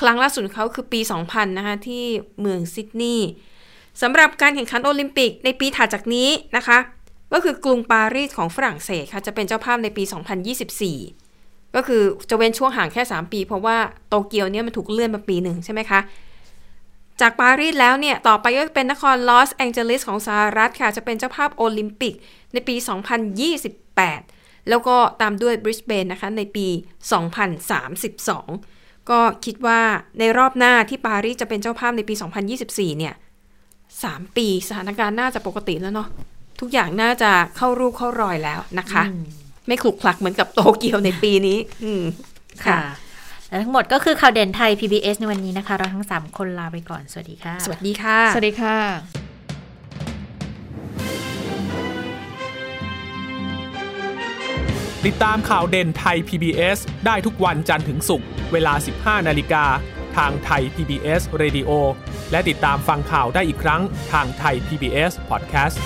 ครั้งล่าสุดเขาคือปี 2000 นะคะที่เมืองซิดนีย์สำหรับการแข่งขันโอลิมปิกในปีถัดจากนี้นะคะ ก็คือกรุงปารีสของฝรั่งเศสค่ะจะเป็นเจ้าภาพในปี 2024 ก็คือจะเว้นช่วงห่างแค่ 3 ปี เพราะว่าโตเกียวเนี่ยมันถูกเลื่อนมาปีหนึ่งใช่ไหมคะ จากปารีสแล้วเนี่ย ต่อไปก็เป็นนครลอสแองเจลิสของสหรัฐค่ะ จะเป็นเจ้าภาพโอลิมปิกในปี 2028 แล้วก็ตามด้วยบริสเบนนะคะ ในปี 2032 ก็คิดว่าในรอบหน้าที่ปารีสจะเป็นเจ้าภาพในปี 2024 เนี่ย 3 ปีสถานการณ์น่าจะปกติแล้วเนาะ ทุกอย่างน่าจะเข้ารูปเข้ารอยแล้วนะคะ ไม่ขลุกคลักเหมือนกับโตเกียวในปีนี้ อืมค่ะ และทั้งหมดก็คือข่าวเด่นไทย PBS ในวันนี้นะคะ เราทั้ง 3 คนลาไปก่อน สวัสดีค่ะ สวัสดีค่ะ สวัสดีค่ะ ติดตามข่าวเด่นไทย PBS ได้ทุกวันจันทร์ถึงศุกร์เวลา 15 นาฬิกาทางไทย PBS Radio และติดตามฟังข่าวได้อีกครั้งทางไทย PBS Podcast